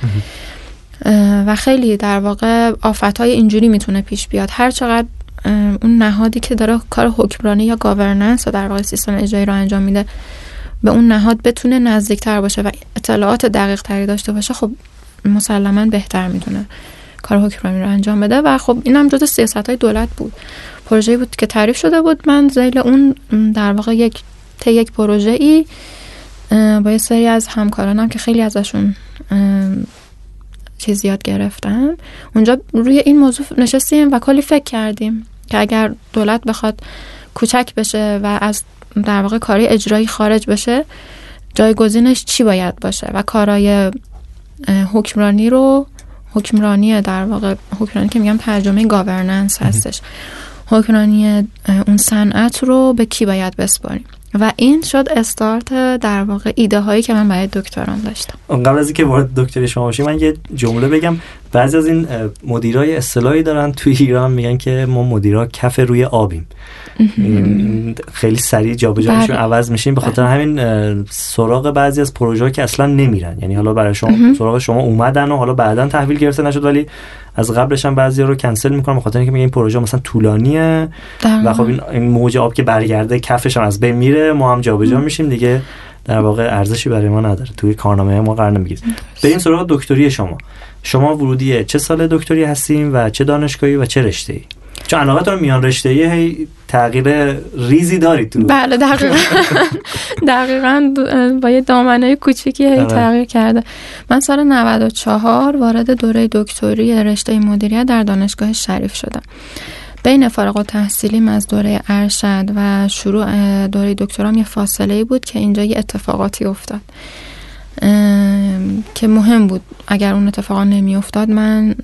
و خیلی در واقع آفت های اینجوری می‌تونه پیش بیاد. هر چقدر اون نهادی که داره کار حکمرانی یا گاورننس و در واقع سیستم اجرایی رو انجام میده به اون نهاد بتونه نزدیکتر باشه و اطلاعات دقیق تری داشته باشه خب مسلما بهتر می‌تونه کار حکمرانی رو انجام بده. و خب این هم جز سیاست های دولت بود. پروژه بود که تعریف شده بود. من زیل اون در واقع یک ته یک پروژه ای با یه سری از همکارانم که خیلی ازشون چیز یاد گرفتم. اونجا روی این موضوع نشستیم و کلی فکر کردیم که اگر دولت بخواد کوچک بشه و از در واقع کاری اجرایی خارج بشه جایگزینش چی باید باشه و کارهای حکمرانی رو حکمرانی در واقع حکمرانی که میگم ترجمه گاورننس هستش. حکمرانی اون صنعت رو به کی باید بسپاریم؟ و این شد استارت در واقع ایده هایی که من برای دکتران داشتم. قبل از اینکه وارد دکتری شما باشیم من یه جمله بگم. بعضی از این مدیرای اصطلاحی دارن توی ایران میگن که ما مدیرا کف روی آبیم. خیلی سریع جابجا میشیم بله. عوض میشیم. به خاطر بله. همین سراغ بعضی از پروژه که اصلا نمیرن. یعنی حالا برای شما سراغ شما اومدن و حالا بعدا تحویل گرفته نشد ولی از قبلش هم بعضی رو کنسل می‌کنن به خاطر اینکه میگن این پروژه مثلا طولانیه. و خب این موج آب که برگرده کفش هم از بین میره ما هم جابجا میشیم دیگه. در واقع ارزشی برای ما نداره. توی کارنامه ما قرار نمی‌گیره به این سراغ دکتری شما. شما ورودی چه سال دکتری هستیم و چه دانشگاهی و چه رشته ای چون علاقه میان رشته هی تغییر ریزی دارید تو. بله دقیقا. دقیقا با یه دامنه کوچیکی هی آره. تغییر کرده. من سال 94 وارد دوره دکتری رشته مدیریت در دانشگاه شریف شدم. بین فارغ و تحصیلیم از دوره ارشد و شروع دوره دکترام یه فاصله بود که اینجا یه اتفاقاتی افتاد. که مهم بود. اگر اون اتفاقا نمی افتاد من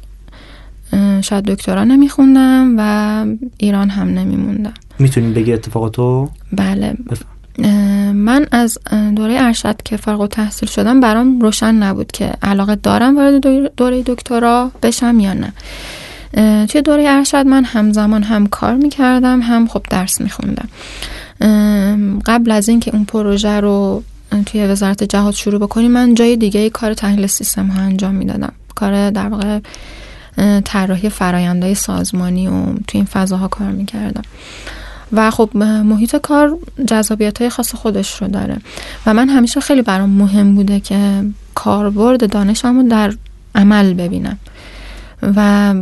شاید دکترا نمیخوندم و ایران هم نمیموندم. می‌تونیم بگی اتفاقاتو؟ بله. من از دوره ارشد که فارغ و تحصیل شدم برام روشن نبود که علاقه دارم وارد دوره دکترا بشم یا نه. توی دوره ارشد من همزمان هم کار می‌کردم هم خب درس میخوندم. قبل از اینکه اون پروژه رو توی وزارت جهاد شروع بکنیم من جای دیگه کار تحلیل سیستم ها انجام می‌دادم. کار در واقع طراحی فرایندهای سازمانی و توی این فضاها کار می‌کردم. و خب محیط کار جذابیت های خاص خودش رو داره. و من همیشه خیلی برام مهم بوده که کاربرد دانشم رو در عمل ببینم. و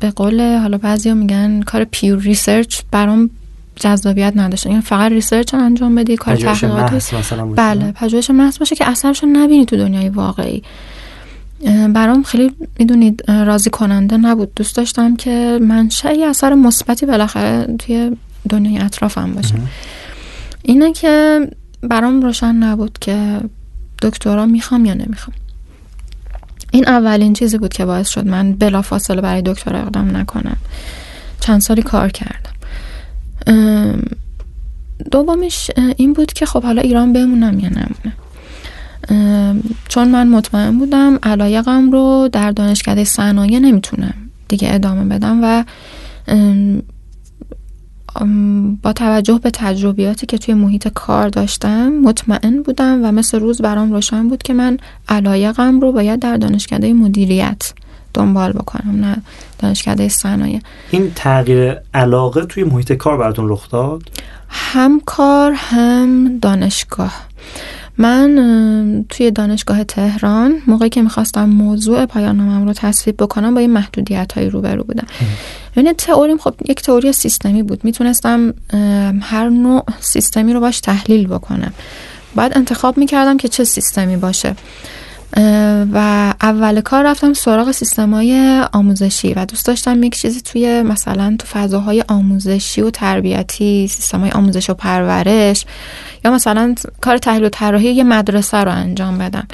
به قول حالا بعضیا میگن کار pure research برام جذابیت نداشته. یعنی فقط ریسرچ انجام بدی کار تحقیقات بله پژوهش محض باشه که اثرش نبینی تو دنیای واقعی. برام خیلی می‌دونید راضی کننده نبود. دوست داشتم که منشأ اثر مثبتی بالاخره توی دنیای اطرافم باشه. اینه که برام روشن نبود که دکترا می‌خوام یا نمی‌خوام. این اولین چیزی بود که باعث شد من بلا فاصله برای دکتر اقدام نکنم. چند سالی کار کردم. دومش این بود که خب حالا ایران بمونم یا نمونه چون من مطمئن بودم علایقم رو در دانشکده صنایع نمی‌تونم دیگه ادامه بدم و با توجه به تجربیاتی که توی محیط کار داشتم مطمئن بودم و مثل روز برام روشن بود که من علایقم رو باید در دانشکده مدیریت دنبال بکنم نه دانشکده صنایع. این تغییر علاقه توی محیط کار براتون رخ داد؟ هم کار هم دانشگاه. من توی دانشگاه تهران موقعی که می‌خواستم موضوع پایان نامم رو تصویب بکنم با این محدودیت هایی روبرو بودم. یعنی تئوریم خب یک تئوری سیستمی بود. می‌تونستم هر نوع سیستمی رو باش تحلیل بکنم. بعد انتخاب می‌کردم که چه سیستمی باشه. و اول کار رفتم سراغ سیستمای آموزشی و دوست داشتم یک چیزی توی مثلا تو فضاهای آموزشی و تربیتی سیستمای آموزش و پرورش یا مثلا کار تحلیل و طراحی یه مدرسه رو انجام بدم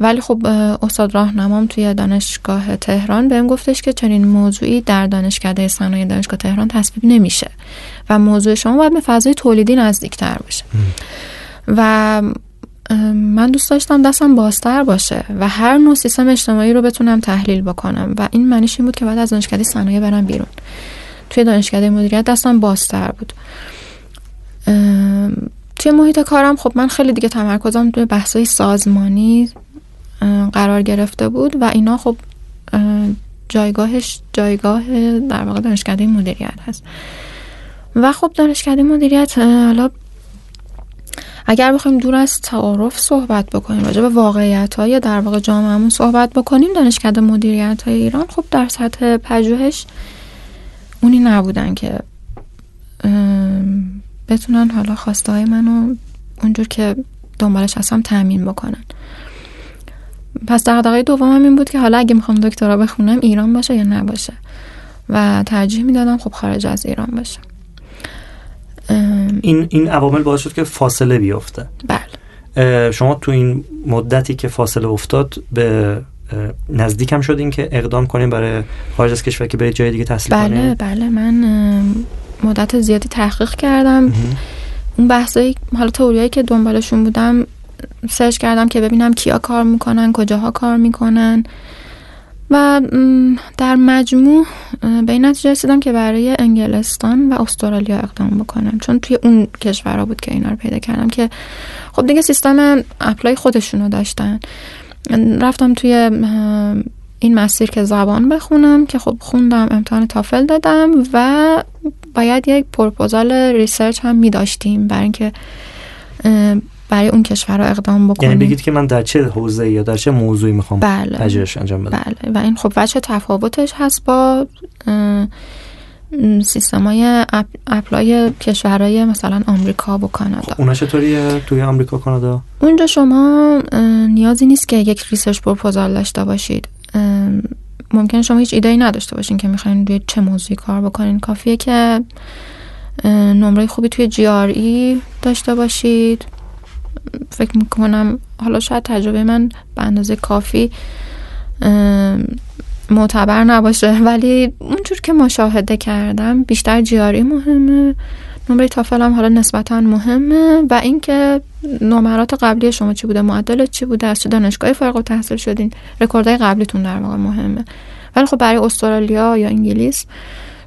ولی خب استاد راهنمام توی دانشگاه تهران بهم گفتش که چنین موضوعی در دانشکده صنایع دانشگاه تهران تصویب نمیشه و موضوع شما باید به فضای تولیدی نزدیکتر باشه. و من دوست داشتم دستم بازتر باشه و هر نوع سیستم اجتماعی رو بتونم تحلیل بکنم و این معنیش این بود که بعد از دانشکده صنایع برم بیرون. توی دانشکده مدیریت دستم بازتر بود. توی محیط کارم خب من خیلی دیگه تمرکزم توی بحثای سازمانی قرار گرفته بود و اینا خب جایگاهش جایگاه در واقع دانشکده مدیریت هست. و خب دانشکده مدیریت حالا اگر بخوایم دور از تعارف صحبت بکنیم راجع به واقعیت های در واقع جامعهمون صحبت بکنیم دانشکده مدیریت های ایران خب در سطح پژوهش اونی نبودن که بتونن حالا خواسته های منو اونجور که دنبالش هستم تأمین بکنن. پس دقیقه دومم این بود که حالا اگه می‌خوام دکترا بخونم ایران باشه یا نباشه؟ و ترجیح می‌دادم خب خارج از ایران باشه. این این عوامل باعث شد که فاصله بیفته. بله. شما تو این مدتی که فاصله افتاد به نزدیکم شدین که اقدام کنیم برای خارج از کشور که برید جای دیگه تحصیل بله کنیم؟ بله من مدت زیادی تحقیق کردم. اون بحثایی حالا تئوریایی که دنبالشون بودم سرچ کردم که ببینم کیا کار می‌کنن کجاها کار می‌کنن. و در مجموع به این نتیجه رسیدم که برای انگلستان و استرالیا اقدام بکنم. چون توی اون کشورها بود که اینا رو پیدا کردم که خب دیگه سیستم apply خودشونو داشتن. رفتم توی این مسیر که زبان بخونم که خب خوندم امتحان TOEFL دادم و باید یک proposal research هم می داشتیم برای اینکه برای اون کشور رو اقدام بکنیم. یعنی بگید که من در چه حوزه یا در چه موضوعی می‌خوام بله. پژوهش انجام بدم؟ بله. و این خب وجه تفاوتش هست با سیستم های apply کشورهای مثلا آمریکا و کانادا. اونا چطوریه توی آمریکا کانادا؟ اونجا شما نیازی نیست که یک research proposal داشته باشید. ممکن شما هیچ ایده‌ای نداشته باشین که می‌خواین روی چه موضوعی کار بکنین. کافیه که نمره خوبی توی GRE داشته باشید. فکر می‌کنم حالا شاید تجربه من به اندازه کافی معتبر نباشه ولی اونجور که مشاهده کردم بیشتر GRE مهمه نمره TOEFL هم حالا نسبتا مهمه و اینکه نمرات قبلی شما چی بوده معدل چی بوده از چه دانشگاهی فارغ التحصیل شدین رکوردهای قبلیتون در واقع مهمه. ولی خب برای استرالیا یا انگلیس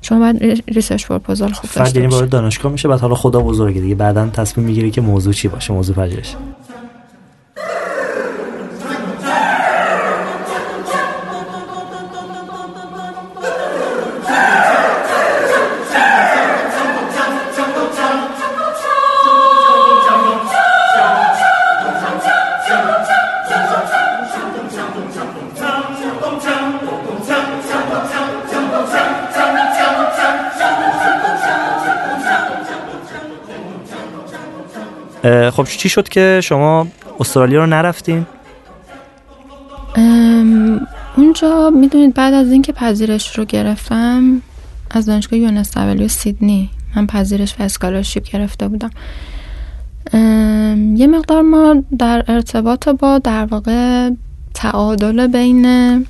شما باید research proposal خوب داشته وارد دانشگاه میشه بعد حالا خدا بزرگه دیگه. بعدا تصمیم می‌گیری که موضوع چی باشه موضوع پژوهش خب چی شد که شما استرالیا رو نرفتین؟ اونجا می‌دونید بعد از اینکه پذیرش رو گرفتم از دانشگاه یونستولی و سیدنی من پذیرش و اسکالرشیپ گرفته بودم یه مقدار ما در ارتباط با در واقع تعادل بین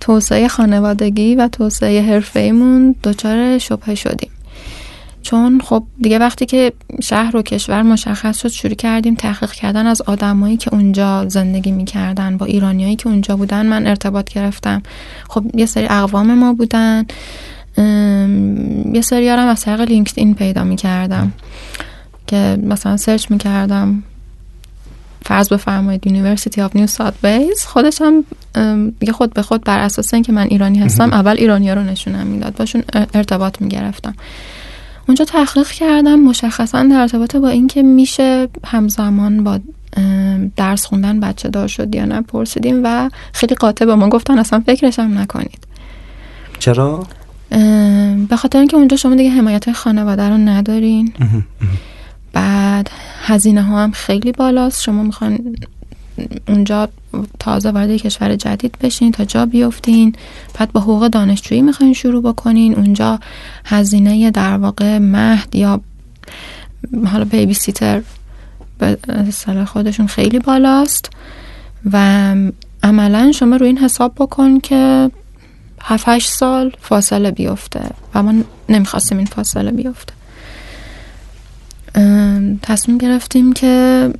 توسعه خانوادگی و توسعه حرفه ایمون دچار شبهه شدیم چون خب دیگه وقتی که شهر و کشور مشخص شد شروع کردیم تحقیق کردن از آدمایی که اونجا زندگی می‌کردن با ایرانیایی که اونجا بودن من ارتباط گرفتم. خب یه سری اقوام ما بودن یه سری هم از طریق LinkedIn پیدا می‌کردم که مثلا search می‌کردم. فرض بفرمایید University of New South Wales خودش هم دیگه خود به خود بر اساس اینکه من ایرانی هستم اول ایرانی ها رو نشونم می‌داد. باشون ارتباط می‌گرفتم. اونجا تحقیق کردم مشخصا در ارتباط با اینکه میشه همزمان با درس خوندن بچه دار شد یا نه پرسیدیم و خیلی قاطع به ما گفتن اصلا فکرش هم نکنید. چرا؟ به خاطر اینکه اونجا شما دیگه حمایت خانواده رو ندارین. بعد هزینه ها هم خیلی بالاست. شما می‌خوان اونجا تازه وارد کشور جدید بشین تا جا بیفتین. بعد با حقوق دانشجویی می‌خواین شروع بکنین. اونجا هزینه در واقع مهد یا حالا بیبی سیتر به اصطلاح خودشون خیلی بالاست. و عملا شما روی این حساب بکن که 7 سال فاصله بیفته و ما نمی‌خواستیم این فاصله بیفته. تصمیم گرفتیم که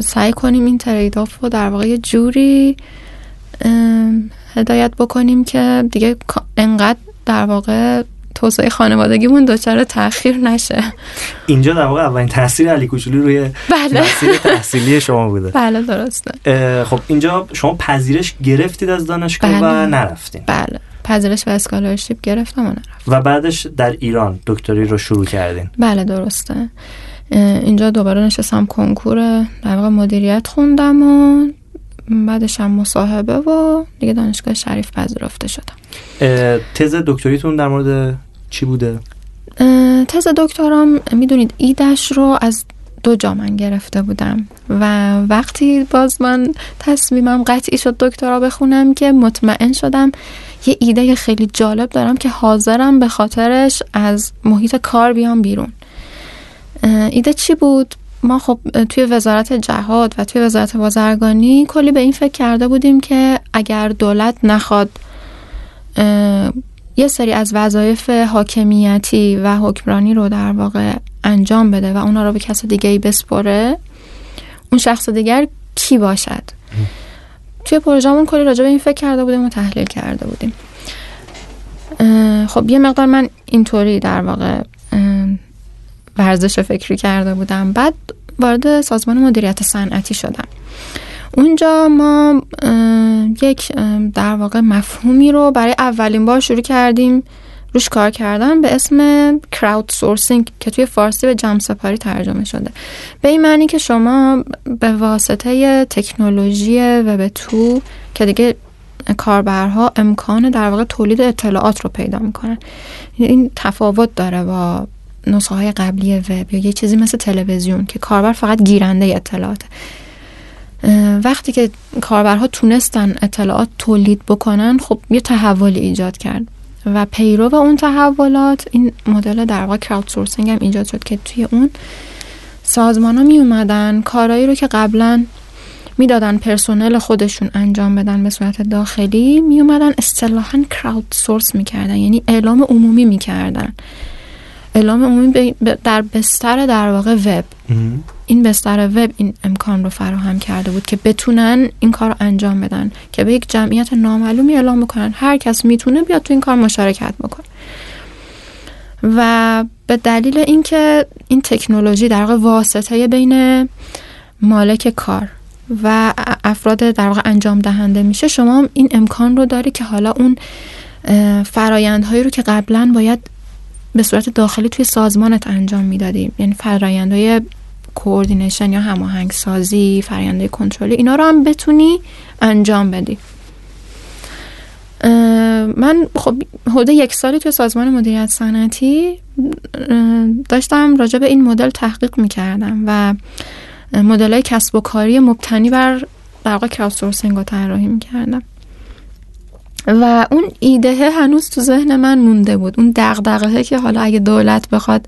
سعی کنیم این ترید آف رو در واقع جوری هدایت بکنیم که دیگه انقدر در واقع توسعه خانوادگیمون دچار تاخیر نشه. اینجا در واقع اولین تاثیر علی کوچولی روی بله. مسیر تحصیلی شما بوده. بله درسته. خب اینجا شما پذیرش گرفتید از دانشگاه بله. و نرفتین. بله. پذیرش و اسکالرشیپ گرفتم و نرفتم. و بعدش در ایران دکتری رو شروع کردین. بله درسته. اینجا دوباره نشستم کنکور در واقع مدیریت خوندم و بعدش هم مصاحبه و دیگه دانشگاه شریف پذیرفته شدم تز دکتریتون در مورد چی بوده؟ تز دکترام می‌دونید ایدش رو از دو جا من گرفته بودم و وقتی باز من تصمیمم قطعی شد دکترا بخونم که مطمئن شدم یه ایده خیلی جالب دارم که حاضرم به خاطرش از محیط کار بیام بیرون ایده چی بود؟ ما خب توی وزارت جهاد و توی وزارت بازرگانی کلی به این فکر کرده بودیم که اگر دولت نخواد یه سری از وظایف حاکمیتی و حکمرانی رو در واقع انجام بده و اونا رو به کس دیگه ای بسپره اون شخص دیگر کی باشد؟ توی پروژمون کلی راجع به این فکر کرده بودیم و تحلیل کرده بودیم. خب یه مقدار من اینطوری در واقع ورزش فکری کرده بودم. بعد وارد سازمان مدیریت صنعتی شدم. اونجا ما یک در واقع مفهومی رو برای اولین بار شروع کردیم. روش کار کردن به اسم کراود سورسینگ که توی فارسی به جمع سپاری ترجمه شده. به این معنی که شما به واسطه تکنولوژی و تو که دیگه کاربرها امکان در واقع تولید اطلاعات رو پیدا می‌کنن. این تفاوت داره با نسخه های قبلی وب یا یه چیزی مثل تلویزیون که کاربر فقط گیرنده اطلاعات وقتی که کاربرها تونستن اطلاعات تولید بکنن خب یه تحولی ایجاد کرد. و پیرو اون تحولات این مدل در واقع کراود سورسینگ هم ایجاد شد که توی اون سازمان ها می اومدن کارهایی رو که قبلا می‌دادن پرسنل خودشون انجام بدن به صورت داخلی می اومدن اصطلاحا کراود سورس می‌کردن یعنی اعلام عمومی می‌کردن. اعلام عمومی در بستر در واقع وب. این بستر وب این امکان رو فراهم کرده بود که بتونن این کار رو انجام بدن که به یک جمعیت نامعلومی اعلام بکنن. هر کس می‌تونه بیاد تو این کار مشارکت بکنه. و به دلیل اینکه این تکنولوژی در واقع واسطه بین مالک کار و افراد در واقع انجام دهنده میشه شما این امکان رو داری که حالا اون فرایندهایی رو که قبلا باید به صورت داخلی توی سازمانت انجام می‌دادیم. یعنی فرایندهای کوردینیشن یا هماهنگ سازی فرآیندهای کنترلی اینا رو هم بتونی انجام بدی. من خب حدود یک سالی توی سازمان مدیریت صنعتی داشتم راجع به این مدل تحقیق می‌کردم و مدل های کسب و کاری مبتنی بر در واقع کراودسورسینگ رو طراحی می‌کردم. و اون ایده هنوز تو ذهن من مونده بود. اون دغدغه که حالا اگه دولت بخواد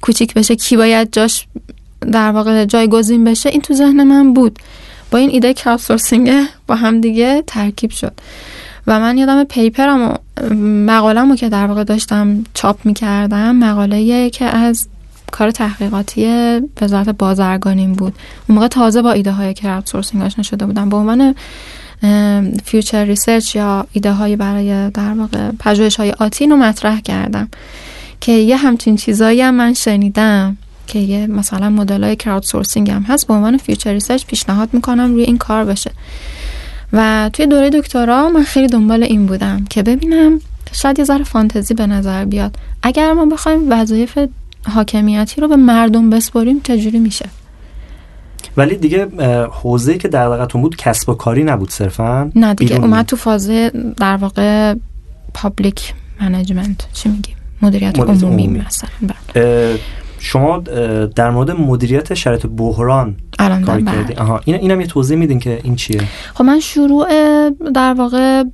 کوچیک بشه کی باید جاش در واقع جایگزین بشه این تو ذهن من بود. با این ایده کراودسورسینگ با هم دیگه ترکیب شد. و من یادم پیپرم و مقالم که در واقع داشتم چاپ می‌کردم مقاله که از کار تحقیقاتی وزارت بازرگانیم بود. اون موقع تازه با ایده های crowdsourcing آشنا شده بودم. به عنوان future research یا ایده های برای در واقع پژوهش های آتی رو مطرح کردم که یه همچین چیزایی هم من شنیدم که یه مثلا مدل های crowdsourcing هم هست به عنوان future research پیشنهاد می‌کنم روی این کار بشه و توی دوره دکترا من خیلی دنبال این بودم که ببینم شاید یه ذره فانتزی به نظر بیاد. اگر ما بخوایم وظایف حاکمیتی رو به مردم بسپاریم چجوری میشه؟ ولی دیگه حوزه‌ای که در بود کسب و کاری نبود صرفا. نه دیگه اومد تو فاز در واقع public management چی میگیم مدیریت, مدیریت عمومی, عمومی. مثلا. بله. شما در مورد مدیریت شرایط بحران کار کردی. آها این اینم یه توضیح میدین که این چیه؟ خب من شروع در واقع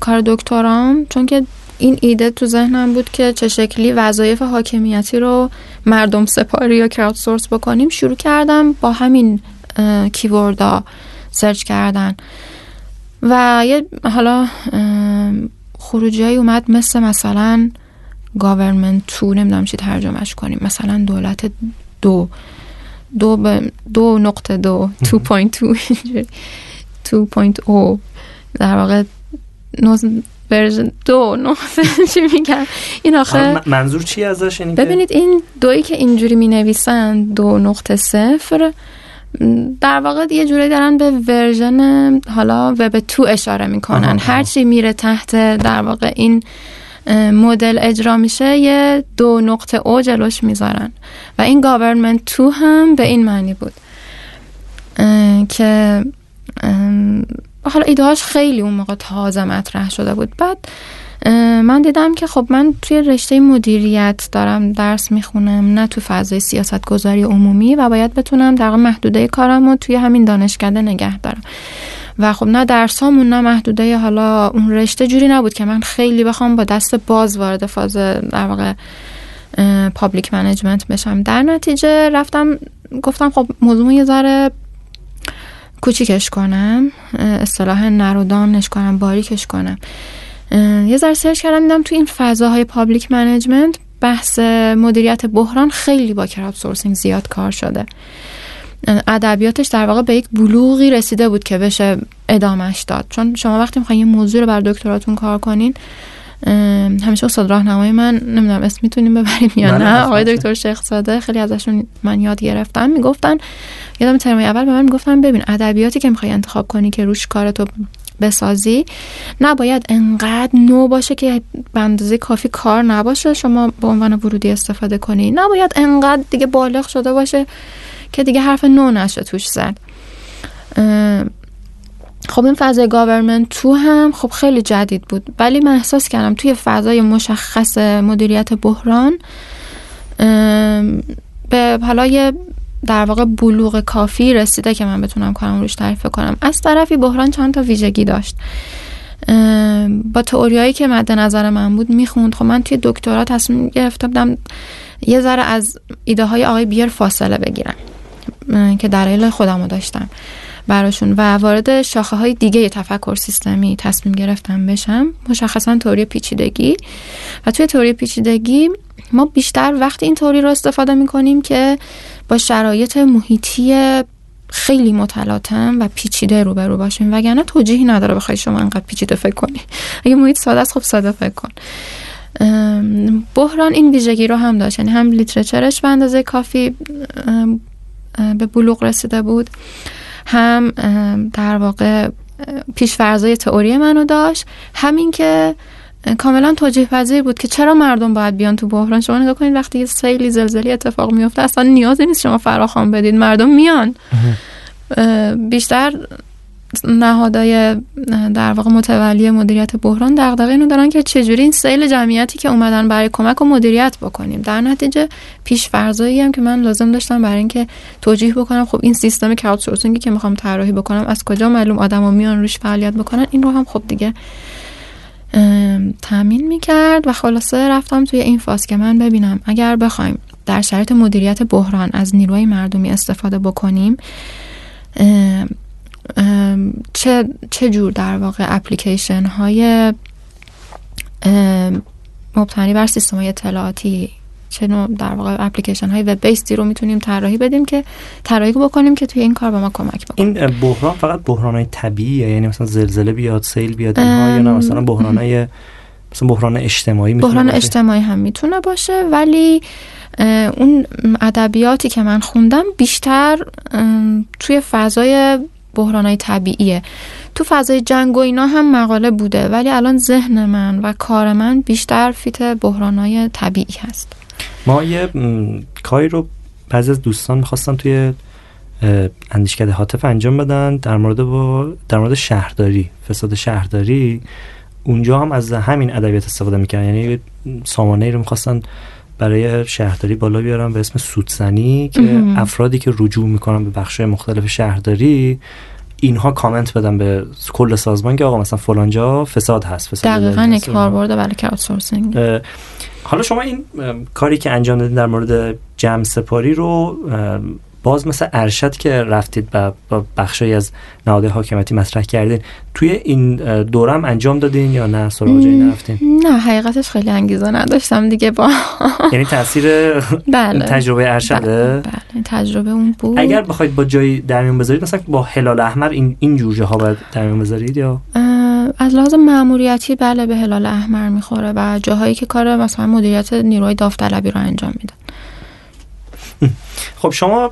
کار دکترام چون که این ایده تو ذهنم بود که چه شکلی وظایف حاکمیتی رو مردم سپاری یا crowdsource بکنیم. شروع کردم با همین keyword ا سرچ کردن. و یه حالا خروجی اومد مثل مثلا government two نمی‌دونم چی ترجمهش کنیم. مثلا دولت دو. دو دو نقطه دو. 2.2 او در واقع version دو نقطه چی میگم این آخه منظور چی ازش ببینید این دویی که اینجوری می نویسن دو نقطه صفر در واقع یه جوری دارن به version حالا web two اشاره می‌کنن. هرچی میره تحت در واقع این مدل اجرا میشه یه دو نقطه او جلوش می‌ذارن. و این گاورمنت تو هم به این معنی بود. که حالا ایدهاش خیلی اون موقع تازه مطرح شده بود. بعد من دیدم که خب من توی رشته مدیریت دارم درس می‌خونم نه تو فضای سیاست گذاری عمومی و باید بتونم در محدوده کارم رو توی همین دانشکده نگه دارم. و خب نه درسامون نه محدوده حالا اون رشته جوری نبود که من خیلی بخوام با دست باز وارد فاز در واقع public management بشم. در نتیجه رفتم گفتم خب موضوع یه ذره کوچیکش کنم اصطلاح narrow down اش کنم باریکش کنم. یه ذره سرچ کردم دیدم تو این فضاهای public management بحث مدیریت بحران خیلی با crowdsourcing زیاد کار شده. ادبیاتش در واقع به یک بلوغی رسیده بود که بشه ادامش داد. چون شما وقتی می‌خواین یه موضوع رو بر دکتراتون کار کنین همیشه استاد راهنمای من نمی‌دونم اسم می‌تونیم ببریم یا بله، نه؟ آقای دکتر شیخ ساده خیلی ازشون من یاد گرفتم. می‌گفتن یادم ترم اول به من می‌گفتن ببین ادبیاتی که می‌خوای انتخاب کنی که روش کارتو بسازی نباید انقدر نو باشه که به اندازه کافی کار نباشه شما به عنوان ورودی استفاده کنی. نباید انقدر دیگه بالغ شده باشه که دیگه حرف نو نشه توش زد. خب این فضای government two هم خب خیلی جدید بود. ولی من احساس کردم توی فضای مشخص مدیریت بحران به حالا یه در واقع بلوغ کافی رسیده که من بتونم کارم روش تعریف کنم. از طرفی بحران چند تا ویژگی داشت. با تئوریایی که مد نظر من بود می‌خوند. خب من توی دکترا تصمیم گرفته بودم یه ذره از ایده های آقای بیر فاصله بگیرم که دلایل خودم داشتم. براشون و وارد شاخه های دیگه تفکر سیستمی تصمیم گرفتم بشم. مشخصا توری پیچیدگی. و توی توری پیچیدگی ما بیشتر وقت این توری رو استفاده می‌کنیم که با شرایط محیطی خیلی متلاطم و پیچیده روبرو باشیم. وگرنه توجیهی نداره بخوای شما انقدر پیچیده فکر کنی. اگه محیط ساده است خب ساده فکر کن. بحران این ویژگی رو هم داشت. یعنی هم لیترچرش به اندازه کافی به بلوغ رسیده بود. هم در واقع پیشفرزای تئوری منو داشت همین که کاملا توجیه پذیر بود که چرا مردم باید بیان تو بحران. شما نگاه کنید وقتی یه سیلی زلزلی اتفاق میفته اصلا نیازی نیست شما فراخوان بدید مردم میان. بیشتر نهادهای در واقع متولی مدیریت بحران دغدغه اینو دارن که چجوری این سیل جمعیتی که اومدن برای کمک و مدیریت بکنیم. در نتیجه پیش فرضایی هم که من لازم داشتم برای اینکه توجیه بکنم خب این سیستم کراود که می‌خوام طراحی بکنم از کجا معلوم آدما میان روش فعالیت بکنن؟ این رو هم خب دیگه تامین می‌کرد و خلاصه رفتم توی این فاز که من ببینم اگر بخوایم در شرایط مدیریت بحران از نیروی مردمی استفاده بکنیم چه, چه جور در واقع اپلیکیشن های مبتنی بر سیستم های اطلاعاتی چه نوع در واقع اپلیکیشن های وب بیستی رو می‌تونیم طراحی بدیم که طراحی بکنیم که توی این کار به ما کمک بکنه؟ این بحران فقط بحران های طبیعیه یعنی مثلا زلزله بیاد سیل بیاد اینها یا نه؟ مثلا بحران های مثلا بحران اجتماعی بحران اجتماعی هم می‌تونه باشه ولی اون ادبیاتی که من خوندم بیشتر توی فضای بحرانای طبیعیه. تو فضای جنگ و اینا هم مقاله بوده ولی الان ذهن من و کار من بیشتر فیت بحرانای طبیعی هست. ما یه کاری رو بعضی از دوستان می‌خواستن توی اندیشکده حاطف انجام بدن در مورد با در مورد شهرداری فساد شهرداری. اونجا هم از همین ادبیات استفاده می‌کنن یعنی سامانه رو می‌خواستن برای شهرداری بالا بیارم به اسم سودزنی که افرادی که رجوع می‌کنن به بخش مختلف شهرداری اینها کامنت بدن به کل سازمان که آقا مثلا فلانجا فساد هست فساد دقیقا یک برده برای کراودسورسینگ حالا شما این کاری که انجام دادین در مورد جمع سپاری رو باز مثل ارشد که رفتید و با بخشی از نهادهای حاکمیتی مطرح کردین توی این دورم انجام دادین یا نه سراغ نرفتین نه حقیقتش خیلی انگیزه نداشتم دیگه با یعنی تاثیر بله. تجربه ارشده بله. بله. تجربه اون بود اگر بخواید با جایی در میون بذارید مثلا با هلال احمر این این جور ها باید در میون بذارید یا از لحاظ ماموریتی بله به هلال احمر می‌خوره و جاهایی که کار مثلا مدیریت نیروی داوطلبی رو انجام میدن خب شما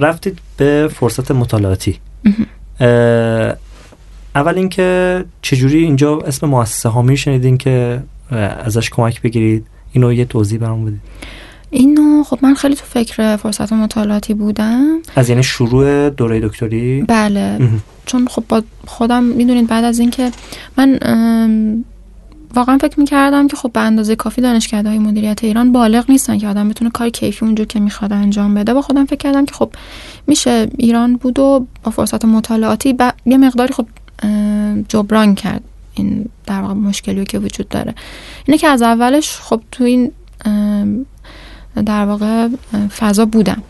رفتید به فرصت مطالعاتی. اول اینکه چجوری اینجا اسم مؤسسه هامی شنیدین که ازش کمک بگیرید؟ اینو یه توضیح برام بدید اینو خب من خیلی تو فکر فرصت مطالعاتی بودم. از یعنی شروع دوره دکتری؟ بله. چون خب با خودم می‌دونید بعد از اینکه من واقعا فکر می‌کردم که خب به اندازه کافی دانشکده های مدیریت ایران بالغ نیستن که آدم بتونه کار کیفی اونجور که می‌خواد انجام بده. با خودم فکر کردم که خب میشه ایران بود و با فرصت مطالعاتی ب... یه مقداری خب جبران کرد این در واقع مشکلی که وجود داره. اینه که از اولش خب تو این در واقع فضا بودم.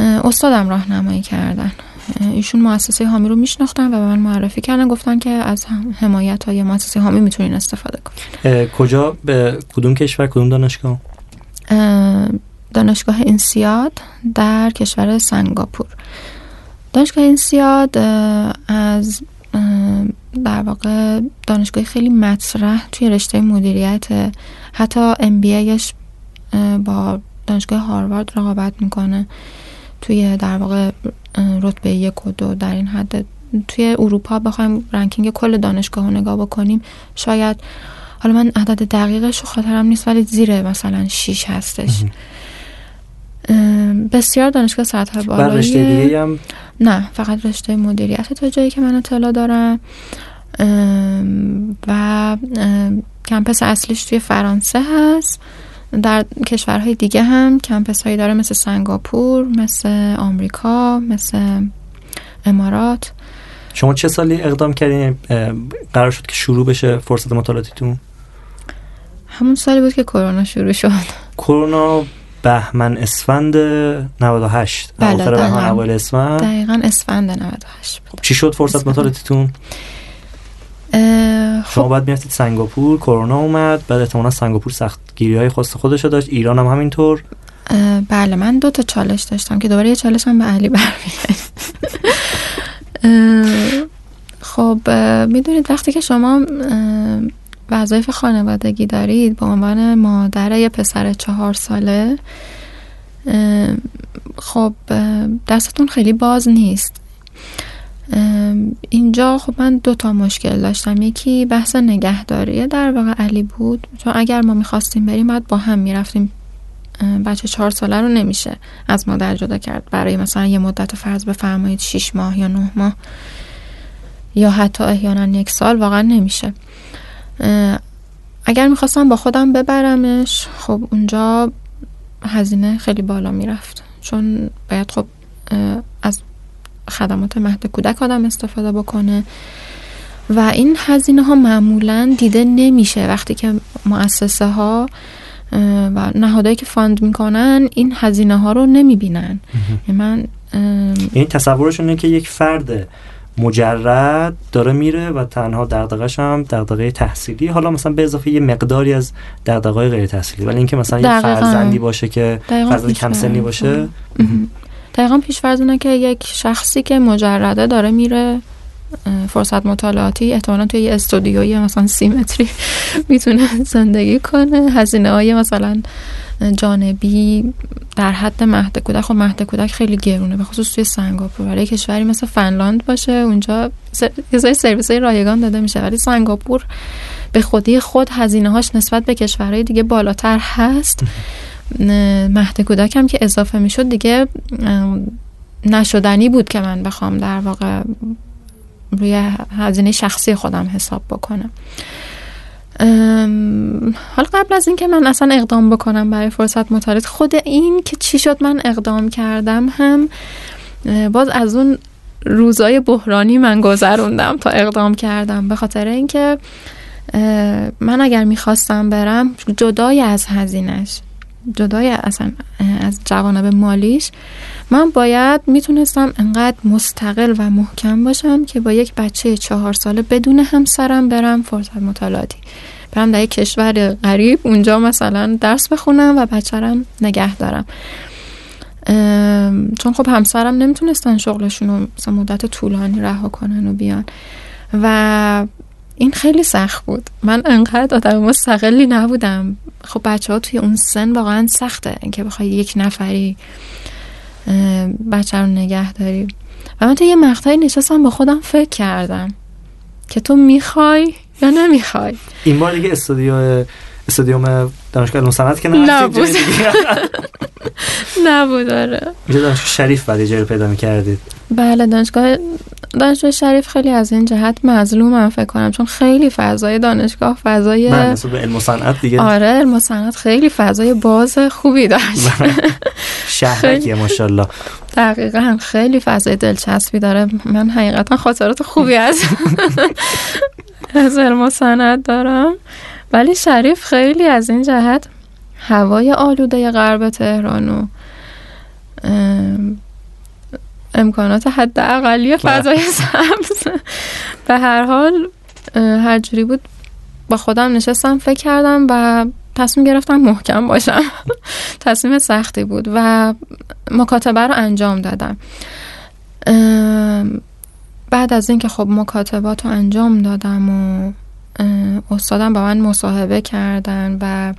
استادم راهنمایی کردن. ایشون مؤسسه حامی رو میشناختن و به من معرفی کردن. گفتن که از حمایت های مؤسسه حامی می‌تونین استفاده کنین. کجا به کدوم کشور کدوم دانشگاه؟ دانشگاه انسیاد در کشور سنگاپور. دانشگاه انسیاد از در واقع دانشگاه خیلی مطرح توی رشته مدیریت. حتی ام بی با دانشگاه هاروارد رقابت می‌کنه توی در واقع رتبه یک و دو در این حد. توی اروپا بخوایم رنکینگ کل دانشگاه رو نگاه بکنیم شاید حالا من عدد دقیقش رو خاطرم نیست ولی زیر مثلا 6 هستش. بسیار دانشگاه سطح بالایی. رشته دیگه هم؟ نه فقط رشته مدیریت تا جایی که من اطلاع دارم. و کمپس اصلیش توی فرانسه هست. در کشورهای دیگه هم کمپس هایی داره مثل سنگاپور مثل آمریکا مثل امارات. شما چه سالی اقدام کردین؟ قرار شد که شروع بشه فرصت مطالعاتیتون؟ همون سالی بود که کرونا شروع شد. کرونا بهمن اسفند 98 بله آخر بهمن اول اسفند. دقیقا اسفند 98 چی شد فرصت مطالعاتیتون؟ شما خب. باید می‌رفتید سنگاپور کرونا اومد بعد احتمالا سنگاپور سختگیری های خاص خودش داشت. ایران هم همینطور. بله من دو تا چالش داشتم که دوباره یه چالش هم به علی برمیگرد خب می‌دونید وقتی که شما وظایف خانوادگی دارید به عنوان مادر یه پسر چهار ساله خب دستتون خیلی باز نیست. اینجا خب من دو تا مشکل داشتم. یکی بحث نگهداری در واقع علی بود. چون اگر ما می‌خواستیم بریم باید با هم می‌رفتیم. بچه چهار ساله رو نمیشه از مادر جدا کرد. برای مثلا یه مدت فرض بفرمایید شیش ماه یا نه ماه. یا حتی احیانا یک سال واقعا نمیشه. اگر می‌خواستم با خودم ببرمش خب اونجا هزینه خیلی بالا می‌رفت. چون باید خب از خدمات مهد کودک آدم استفاده بکنه. و این هزینه ها معمولا دیده نمیشه. وقتی که مؤسسه ها و نهادهایی که فاند می‌کنن این هزینه ها رو نمی‌بینن. یعنی من این تصورشونه که یک فرد مجرد داره میره و تنها دغدغش هم دغدغه تحصیلی. حالا مثلا به اضافه یه مقداری از دغدغه‌های غیر تحصیلی ولی اینکه مثلا یه فرزندی باشه که فرزند کم سنی باشه. دقیقا پیش فرض که یک شخصی که مجرده داره میره فرصت مطالعاتی احتمالا توی یه استودیوی مثلا سیمتری می‌تونه زندگی کنه. هزینه های مثلا جانبی در حد مهد کودک. خب مهد کودک خیلی گرونه به خصوص توی سنگاپور. برای کشوری مثل فنلاند باشه اونجا یه سرویس های رایگان داده میشه. ولی سنگاپور به خودی خود هزینه هاش نسبت به کشورهای دیگه بالاتر هست. مهد کودک هم که اضافه می‌شد دیگه نشدنی بود که من بخوام در واقع روی هزینه شخصی خودم حساب بکنم. حالا قبل از اینکه من اصلا اقدام بکنم برای فرصت مطالعات خود این که چی شد من اقدام کردم هم باز از اون روزای بحرانی من گذروندم تا اقدام کردم. به خاطر اینکه من اگر می‌خواستم برم جدای از هزینش جدای اصلا از جوانب مالیش من باید می‌تونستم انقدر مستقل و محکم باشم که با یک بچه چهار ساله بدون همسرم برم فرصت مطالعاتی. برم در یک کشور غریب اونجا مثلا درس بخونم و بچرم نگه دارم. چون خب همسرم نمی‌تونستن شغلشون رو مدت طولانی رها کنن و بیان. و این خیلی سخت بود. من انقدر آدم مستقلی نبودم. خب بچه ها توی اون سن واقعا سخته اینکه بخوای یک نفری بچه رو نگه داری. و من تو یه مقطعی نشستم با خودم فکر کردم که تو می‌خوای یا نمی‌خوای. این بار دیگه استودیو استادیوم دانشگاه علوم صنعت که نه نبود. نبود آره. دانشگاه شریف بعد اجاره پیدا می‌کردید؟ بله دانشگاه دانشگاه شریف خیلی از این جهت مظلومم فکر کنم چون خیلی فضای دانشگاه فضای من به علم صنعت دیگه. آره علم صنعت خیلی فضای باز خوبی داشت. شهرکیه ماشاءالله. دقیقا خیلی فضای دلچسبی داره. من حقیقتا خاطرات خوبی از از علم صنعت دارم. ولی شریف خیلی از این جهت هوای آلوده غرب تهران و امکانات حد اقلی فضای سبز به هر حال هر جوری بود با خودم نشستم فکر کردم و تصمیم گرفتم محکم باشم. تصمیم سختی بود و مکاتبه رو انجام دادم. بعد از اینکه خب مکاتبات رو انجام دادم و استادم با من مصاحبه کردن و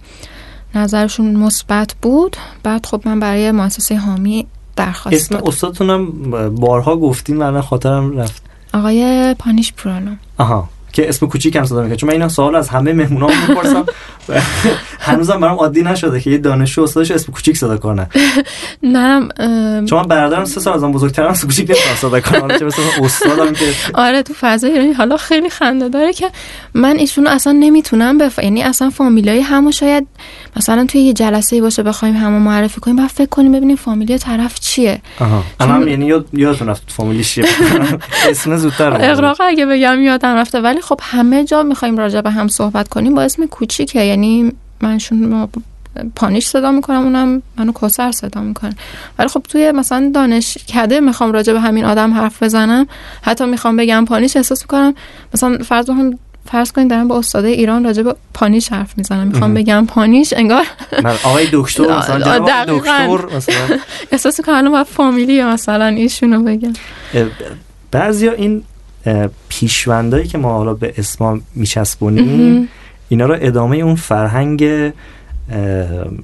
نظرشون مثبت بود. بعد خب من برای مؤسسه حامی درخواست اسم استادتونم بارها گفتیم من خاطرم رفت. آقای پانیش پرانو آها. که اسم کوچیک هم صدا می‌کنه چون من اینا سوال از همه مهمونا می‌پرسم. هنوزم برام عادی نشده که یه دانشجو استادش اسم کوچیک صدا کنه. نه چون من برادرم سه سال ازم بزرگترم اسم کوچیک نمی‌تونم صدا کنم. چه استادم که آره تو فضای ایرانی حالا خیلی خنده داره که من ایشونو اصلا نمی‌تونم بف... یعنی اصلا فامیلای همو شاید مثلا توی یه جلسه باشه بخوایم همو معرفی کنیم بعد فکر کنیم ببینیم فامیلی طرف چیه. آها. چون... یعنی یاد یادتون رفت فامیلی چیه؟ اسم زودتر اقراق اگه بگم یادم رفته ولی خب همه جا می‌خوایم راجع به هم صحبت کنیم با اسم کوچیکه. یعنی منشون پانیش صدا می‌کنم اونم منو کسر صدا می‌کنه. ولی خب توی مثلا دانشکده می‌خوام راجع به همین آدم حرف بزنم. حتی می‌خوام بگم پانیش احساس می‌کنم مثلا فرض هم فرض کنید دارم با استاد ایران راجع به پانیش حرف می‌زنم. می‌خوام بگم پانیش انگار آقای دکتر مثلا دکتر مثلا. احساس کنم با فامیلی مثلا ایشونو بگم. بعضیا این پیشوندایی که ما حالا به اسما میچسبونیم اینا رو ادامه اون فرهنگ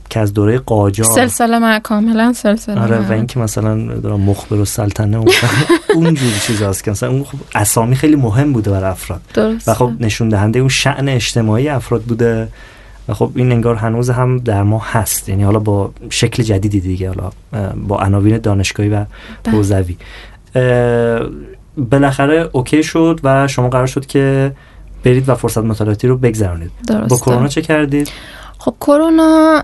که از دوره قاجار. سلسله ما کاملا سلسله آره و اینکه مثلا مخبر و سلطنه اون جور چیز هست که مثلا اون خب اسامی خیلی مهم بوده برای افراد. و خب نشون دهنده اون شعن اجتماعی افراد بوده و خب این انگار هنوز هم در ما هست. یعنی حالا با شکل جدیدی دیگه حالا با عناوین دانشگاهی و بله. حوزوی. بالاخره اوکی شد و شما قرار شد که برید و فرصت مطالعاتی رو بگذرونید. با کرونا چه کردید؟ خب کرونا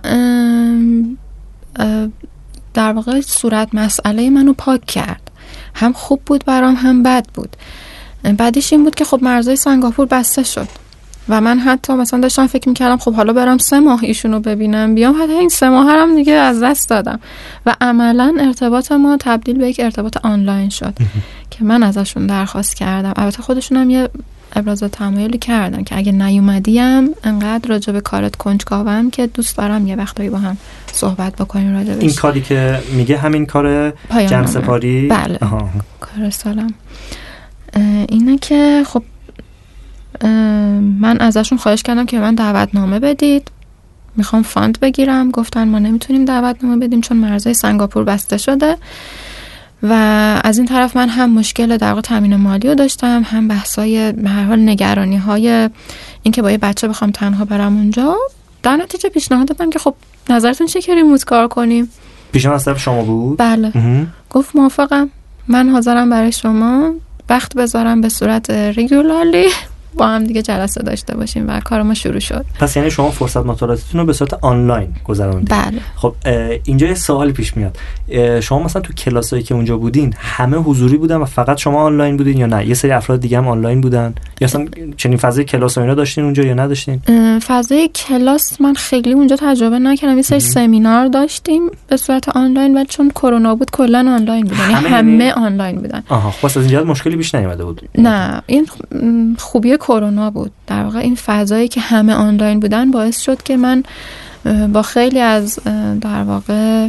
در واقع صورت مسئله منو پاک کرد. هم خوب بود برام هم بد بود. بعدش این بود که خب مرزهای سنگاپور بسته شد. و من حتی مثلا داشتم فکر می‌کردم خب حالا برم سه ماه ایشونو ببینم بیام حتی این سه ماه هم دیگه از دست دادم. و عملا ارتباط ما تبدیل به یک ارتباط آنلاین شد که من ازشون درخواست کردم. البته خودشون هم یه ابراز تمایلی کردن که اگه نیومدیم انقدر راجع به کارت کنجکاوم که دوست دارم یه وقتایی با هم صحبت بکنیم راجع این کاری که میگه همین کار جمع. سپاری؟ بله. کار سالم. اینه که خب من ازشون خواهش کردم که من دعوتنامه بدید. می‌خوام فاند بگیرم. گفتن ما نمی‌تونیم دعوتنامه بدیم چون مرزهای سنگاپور بسته شده. و از این طرف من هم مشکل در واقع تامین مالی رو داشتم هم بحثای به هر حال نگرانی های اینکه با یه بچه بخوام تنها برم اونجا. در نتیجه پیشنهاد دادم که خب نظرتون چه که ریموت کار کنیم؟ پیشنهاد از طرف شما بود؟ بله. گفت موافقم. من حاضرم برای شما وقت بذارم به صورت ریگولارلی با هم دیگه جلسه داشته باشیم و کار ما شروع شد. پس یعنی شما فرصت مطالعاتتون رو به صورت آنلاین گذروندید بله. خب اینجا یه سوالی پیش میاد. شما مثلا تو کلاسایی که اونجا بودین همه حضوری بودن و فقط شما آنلاین بودین یا نه؟ یه سری افراد دیگه هم آنلاین بودن. یا اصلا چنین فضای کلاس و اینا داشتین اونجا یا نداشتین؟ فضای کلاس من خیلی اونجا تجربه نکردم. یه سری سمینار داشتیم به صورت آنلاین ولی چون کرونا بود کلا آنلاین بودن. یعنی همه همه یعنی- آنلاین بودن. آها خب از اینجا مشکلی پیش نیومده بود. نه این خوبی کرونا بود. در واقع این فضایی که همه آنلاین بودن باعث شد که من با خیلی از در واقع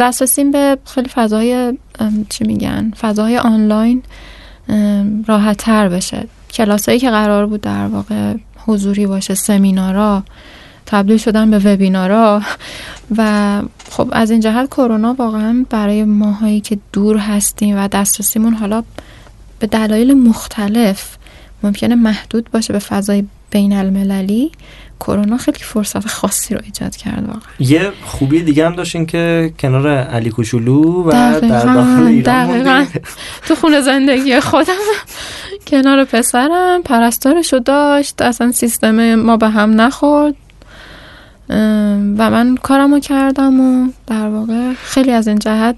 دسترسیم به خیلی فضای چی میگن فضای آنلاین راحت تر بشه. کلاسایی که قرار بود در واقع حضوری باشه سمینارا تبدیل شدن به وبینارا. و خب از این جهت کرونا واقعا برای ماهایی که دور هستیم و دسترسیمون حالا به دلایل مختلف ممکنه محدود باشه به فضای بین المللی کرونا خیلی فرصت خاصی رو ایجاد کرد واقعا. یه خوبی دیگه هم داشتین که کنار علی کوچولو و در داخل ایران دقیقاً. تو خونه زندگی خودم. کنار پسرم پرستارشو داشت. اصلا سیستم ما به هم نخورد. و من کارمو کردم و در واقع خیلی از این جهت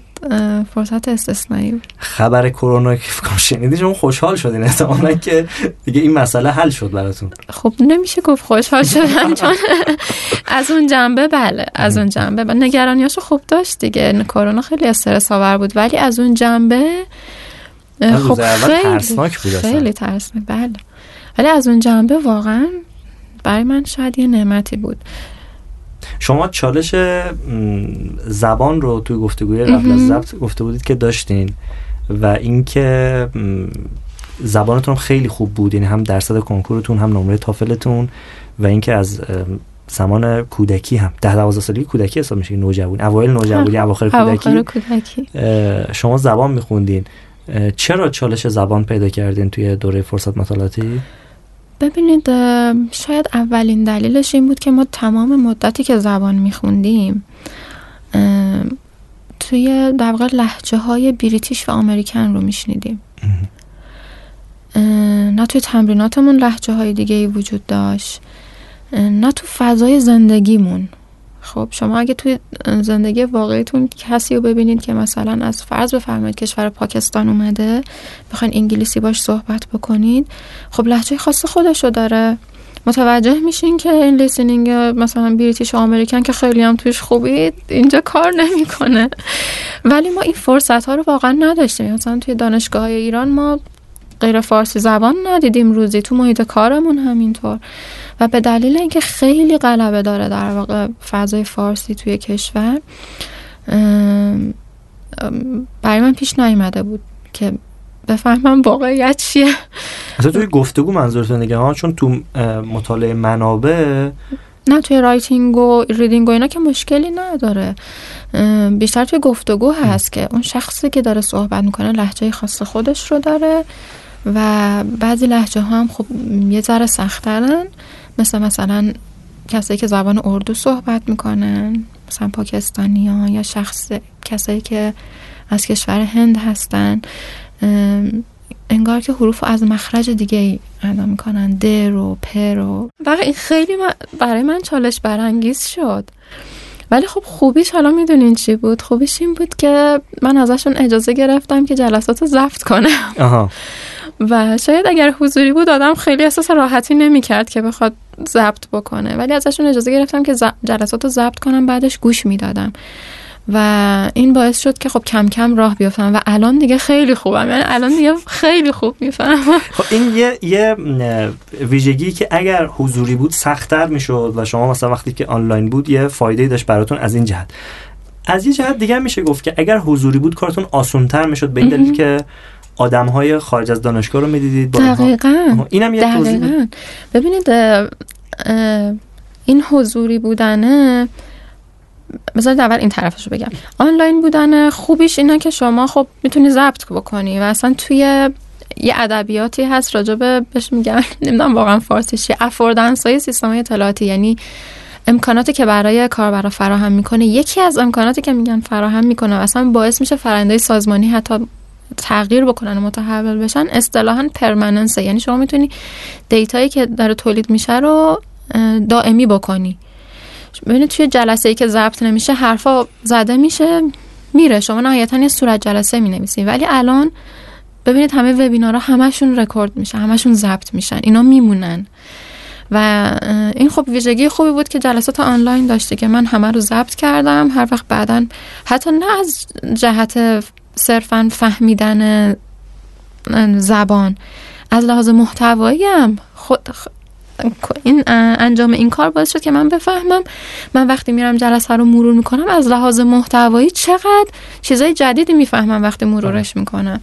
فرصت استثنایی بود. خبر کرونا که شنیدین شما خوشحال شدین. احتمالاً که دیگه این مسئله حل شد براتون. خب نمیشه گفت خوشحال شدم چون از اون جنبه بله از اون جنبه. بله. نگرانیاشو خوب داشت دیگه. کرونا خیلی استرس آور بود ولی از اون جنبه خب خیلی ترسناک بود. خیلی ترسناک بله. ولی از اون جنبه واقعا برای من شاید یه نعمتی بود. شما چالش زبان رو توی گفتگوی قبل از. ضبط گفته بودید که داشتین و اینکه زبانتون خیلی خوب بود یعنی هم درصد کنکورتون هم نمره تافلتون و اینکه از زمان کودکی هم ده دوازده سالگی کودکی حساب میشه نوجوانی اوایل نوجوانی اواخر کودکی کودکی شما زبان میخوندین چرا چالش زبان پیدا کردین توی دوره فرصت مطالعاتی؟ ببینید شاید اولین دلیلش این بود که ما تمام مدتی که زبان میخوندیم توی در واقع لحجه های بریتیش و آمریکن رو میشنیدیم. نه توی تمریناتمون لحجه های دیگه ای وجود داشت نه تو فضای زندگیمون. خب شما اگه توی زندگی واقعیتون کسی رو ببینید که مثلا از فرض بفرمایید کشور پاکستان اومده بخواین انگلیسی باش صحبت بکنید خب لحجه خاص خودشو داره. متوجه میشین که این لیسنینگ مثلا بریتیش و آمریکن که خیلی هم توش خوبید اینجا کار نمی‌کنه. ولی ما این فرصت ها رو واقعا نداشتیم. مثلا توی دانشگاه ایران ما غیر فارسی زبان ندیدیم روزی تو محیط کارمون همینطور. و به دلیل اینکه خیلی غلبه داره در واقع فضای فارسی توی کشور برای من پیش نیومده بود که بفهمم واقعیت چیه. اصلا توی گفتگو منظورتون دیگه ها چون تو مطالعه منابع نه توی writing و reading و اینا که مشکلی نداره. بیشتر توی گفتگو هست که اون شخصی که داره صحبت می‌کنه لهجه خاص خودش رو داره. و بعضی لحجه ها هم خب یه ذره سخترن مثل مثلا کسایی که زبان اردو صحبت می‌کنن مثلا پاکستانی ها یا شخص کسایی که از کشور هند هستن. انگار که حروف از مخرج دیگه ای ادا می‌کنن. د رو پ رو. و این خیلی برای من چالش برانگیز شد. ولی خب خوبیش حالا می‌دونین چی بود. خوبیش این بود که من ازشون اجازه گرفتم که جلسات رو ضبط کنم. آها. و شاید اگر حضوری بود آدم خیلی احساس راحتی نمی‌کرد که بخواد ضبط بکنه. ولی ازشون اجازه گرفتم که جلسات رو ضبط کنم بعدش گوش می‌دادم. و این باعث شد که خب کم کم راه بیافتم و الان دیگه خیلی خوبم. یعنی الان دیگه خیلی خوب می‌فهمم. خب این یه یه ویژگی که اگر حضوری بود سختتر می‌شد و شما مثلا وقتی که آنلاین بود یه فایده داشت براتون از این جهت. از یه جهت دیگه میشه گفت که اگر حضوری بود کارتون آسونتر می‌شد به این دلیل که آدم های خارج از دانشگاه رو می‌دیدید دقیقا. اینم یه دقیقا. ببینید این حضوری بودنه بذارید اول این طرفش رو بگم. آنلاین بودن خوبیش اینه که شما خب می‌تونی ضبط بکنی و اصلا توی یه ادبیاتی هست راجبه بهش میگن نمی‌دونم واقعا فارسیش افوردنس های سیستم اطلاعاتی. یعنی امکاناتی که برای کاربرا فراهم می‌کنه یکی از امکاناتی که میگن فراهم می‌کنه و اصلا باعث میشه فرنده سازمانی حتی تغییر بکنن و متحول بشن اصطلاحا permanence ه یعنی شما می‌تونی دیتایی که داره تولید میشه رو دائمی بکنی. ببینید توی جلسه ای که ضبط نمیشه حرفا زده میشه میره. شما نهایتا یه صورت جلسه می نویسین ولی الان ببینید همه وبینارها همشون رکورد میشه همشون ضبط میشن اینا میمونن. و این خب ویژگی خوبی بود که جلسات آنلاین داشته که من همه رو ضبط کردم. هر وقت بعدا حتی نه از جهت صرفا فهمیدن زبان. از لحاظ محتوایی هم خود این انجام این کار باعث شد که من بفهمم. من وقتی میرم جلسه رو مرور می‌کنم از لحاظ محتوایی چقدر چیزای جدیدی می‌فهمم وقتی مرورش می‌کنم.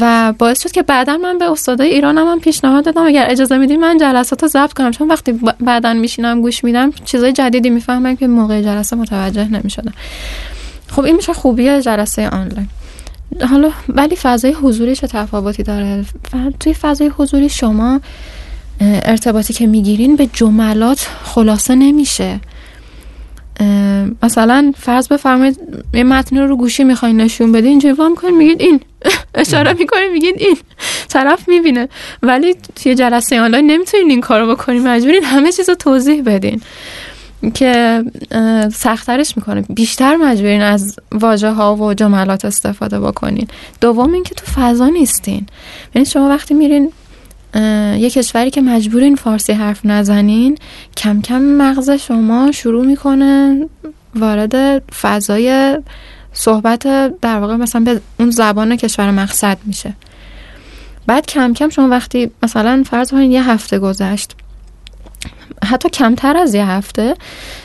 و باعث شد که بعدا من به استادای ایرانم هم پیشنهاد دادم اگر اجازه میدین من جلسات رو ضبط کنم. چون وقتی بعدا میشینم گوش میدم چیزای جدیدی می‌فهمم که موقع جلسه متوجه نمی‌شدم. خب این میشه خوبی جلسه آنلاین. حالا ولی فضای حضوری چه تفاوتی داره؟ توی فضای حضوری شما ارتباطی که می‌گیرین به جملات خلاصه نمیشه. مثلا فرض بفرمایید یه متن رو گوشی می‌خواین نشون بدین اینجوری وام کنین میگید این. اشاره می‌کنین میگید این. طرف می‌بینه. ولی توی جلسه آنلاین نمی‌تونین این کارو بکنین مجبورین همه چیز رو توضیح بدین. که سختترش می‌کنه. بیشتر مجبورین از واژه ها و جملات استفاده بکنین. دوم اینکه تو فضا نیستین. یعنی شما وقتی میرین یه کشوری که مجبورین فارسی حرف نزنین کم کم مغز شما شروع می‌کنه وارد فضای صحبت در واقع مثلا به اون زبان کشور مقصد میشه. بعد کم کم شما وقتی مثلا فرض کنید یه هفته گذشت حتی کمتر از یه هفته.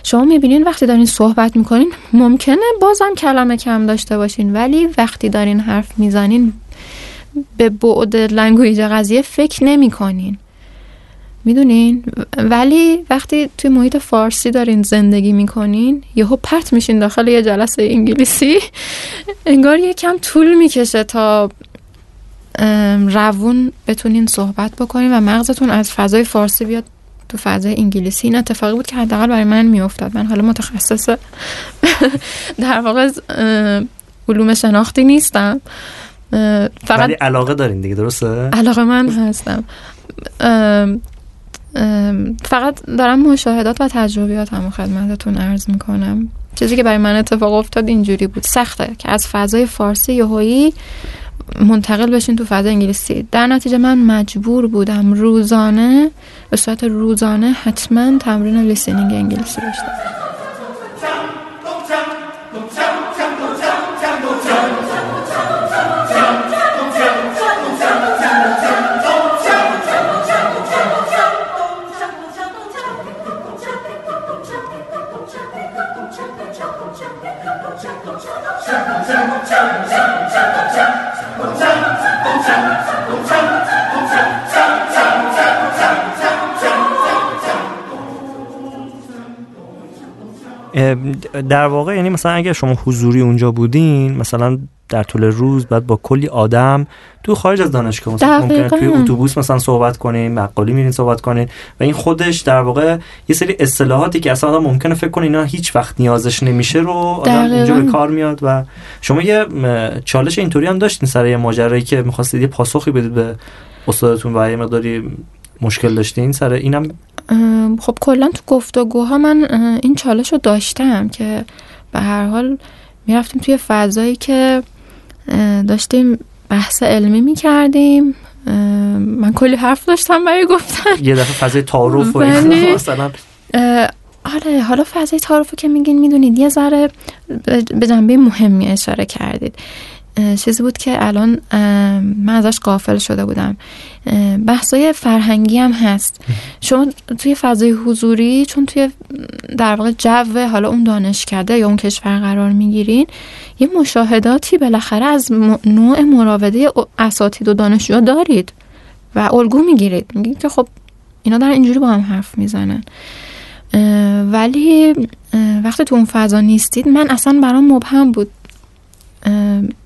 شما می‌بینین وقتی دارین صحبت می‌کنین ممکنه بازم کلمه کم داشته باشین ولی وقتی دارین حرف می‌زنین به بعد لنگویج قضیه فکر نمی کنین می‌دونین؟ ولی وقتی توی محیط فارسی دارین زندگی می‌کنین یهو پرت میشین داخل یه جلسه انگلیسی. انگار یه کم طول می‌کشه تا روون بتونین صحبت بکنین و مغزتون از فضای فارسی بیاد تو فضای انگلیسی. این اتفاقی بود که حداقل برای من میافتاد. من حالا متخصص در واقع علوم شناختی نیستم. فقط ولی علاقه دارین دیگه درسته؟ علاقه من هستم. فقط دارم مشاهدات و تجربیات هم خدمتتون عرض می‌کنم. چیزی که برای من اتفاق افتاد اینجوری بود. سخته که از فضای فارسی یهویی منتقل بشین تو فضای انگلیسی در نتیجه من مجبور بودم روزانه به صورت روزانه حتما تمرین لیسنینگ انگلیسی داشتم در واقع یعنی مثلا اگر شما حضوری اونجا بودین مثلا در طول روز بعد با کلی آدم تو خارج از دانشگاه مثلا ممکنه توی اتوبوس مثلا صحبت کنین مقالی میرین صحبت کنین و این خودش در واقع یه سری اصطلاحاتی که اصلا آدم ممکنه فکر کنه اینا هیچ وقت نیازش نمیشه رو آدم اینجا به کار میاد و شما یه چالش اینطوری هم داشتین سر یه ماجرایی که می‌خواستید یه پاسخی بدید به استادتون و یه مقداری مشکل داشتین سر اینم خب کلا تو گفتگوها من این چالش رو داشتم که به هر حال می‌رفتیم توی فضایی که داشتیم بحث علمی می‌کردیم. من کلی حرف داشتم برای گفتن. یه دفعه فضای تعارف و مثلا. آره حالا فضای تعارف که میگین می‌دونید یه ذره به جنبه مهمی اشاره کردید. چیزی بود که الان من ازش قافل شده بودم. بحثای فرهنگی هم هست. شما توی فضای حضوری چون توی در واقع جو حالا اون دانشکده یا اون کشور قرار می‌گیرین یه مشاهداتی بالاخره از نوع مراوده اساتید و دانشجو دارید و الگو می‌گیرید. میگید که خب اینا در اینجوری با هم حرف می‌زنن. ولی وقتی تو اون فضا نیستید من اصلا برام مبهم بود.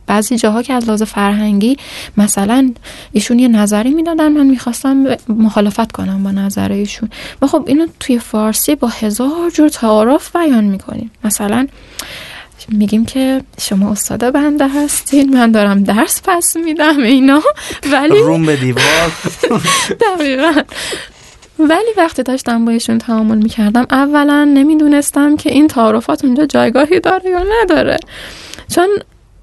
بعضی جاها که از لحاظ فرهنگی مثلا ایشون یه نظری می‌دادن من می‌خواستم مخالفت کنم با نظر ایشون. و خب اینو توی فارسی با هزار جور تعارف بیان می‌کنیم. مثلا میگیم که شما استاد بنده هستین من دارم درس پس میدم اینا. ولی روم به دیوار. دقیقا. ولی وقتی داشتم با ایشون تعامل می‌کردم اولا نمی‌دونستم که این تعارفات اونجا جایگاهی داره یا نداره. چون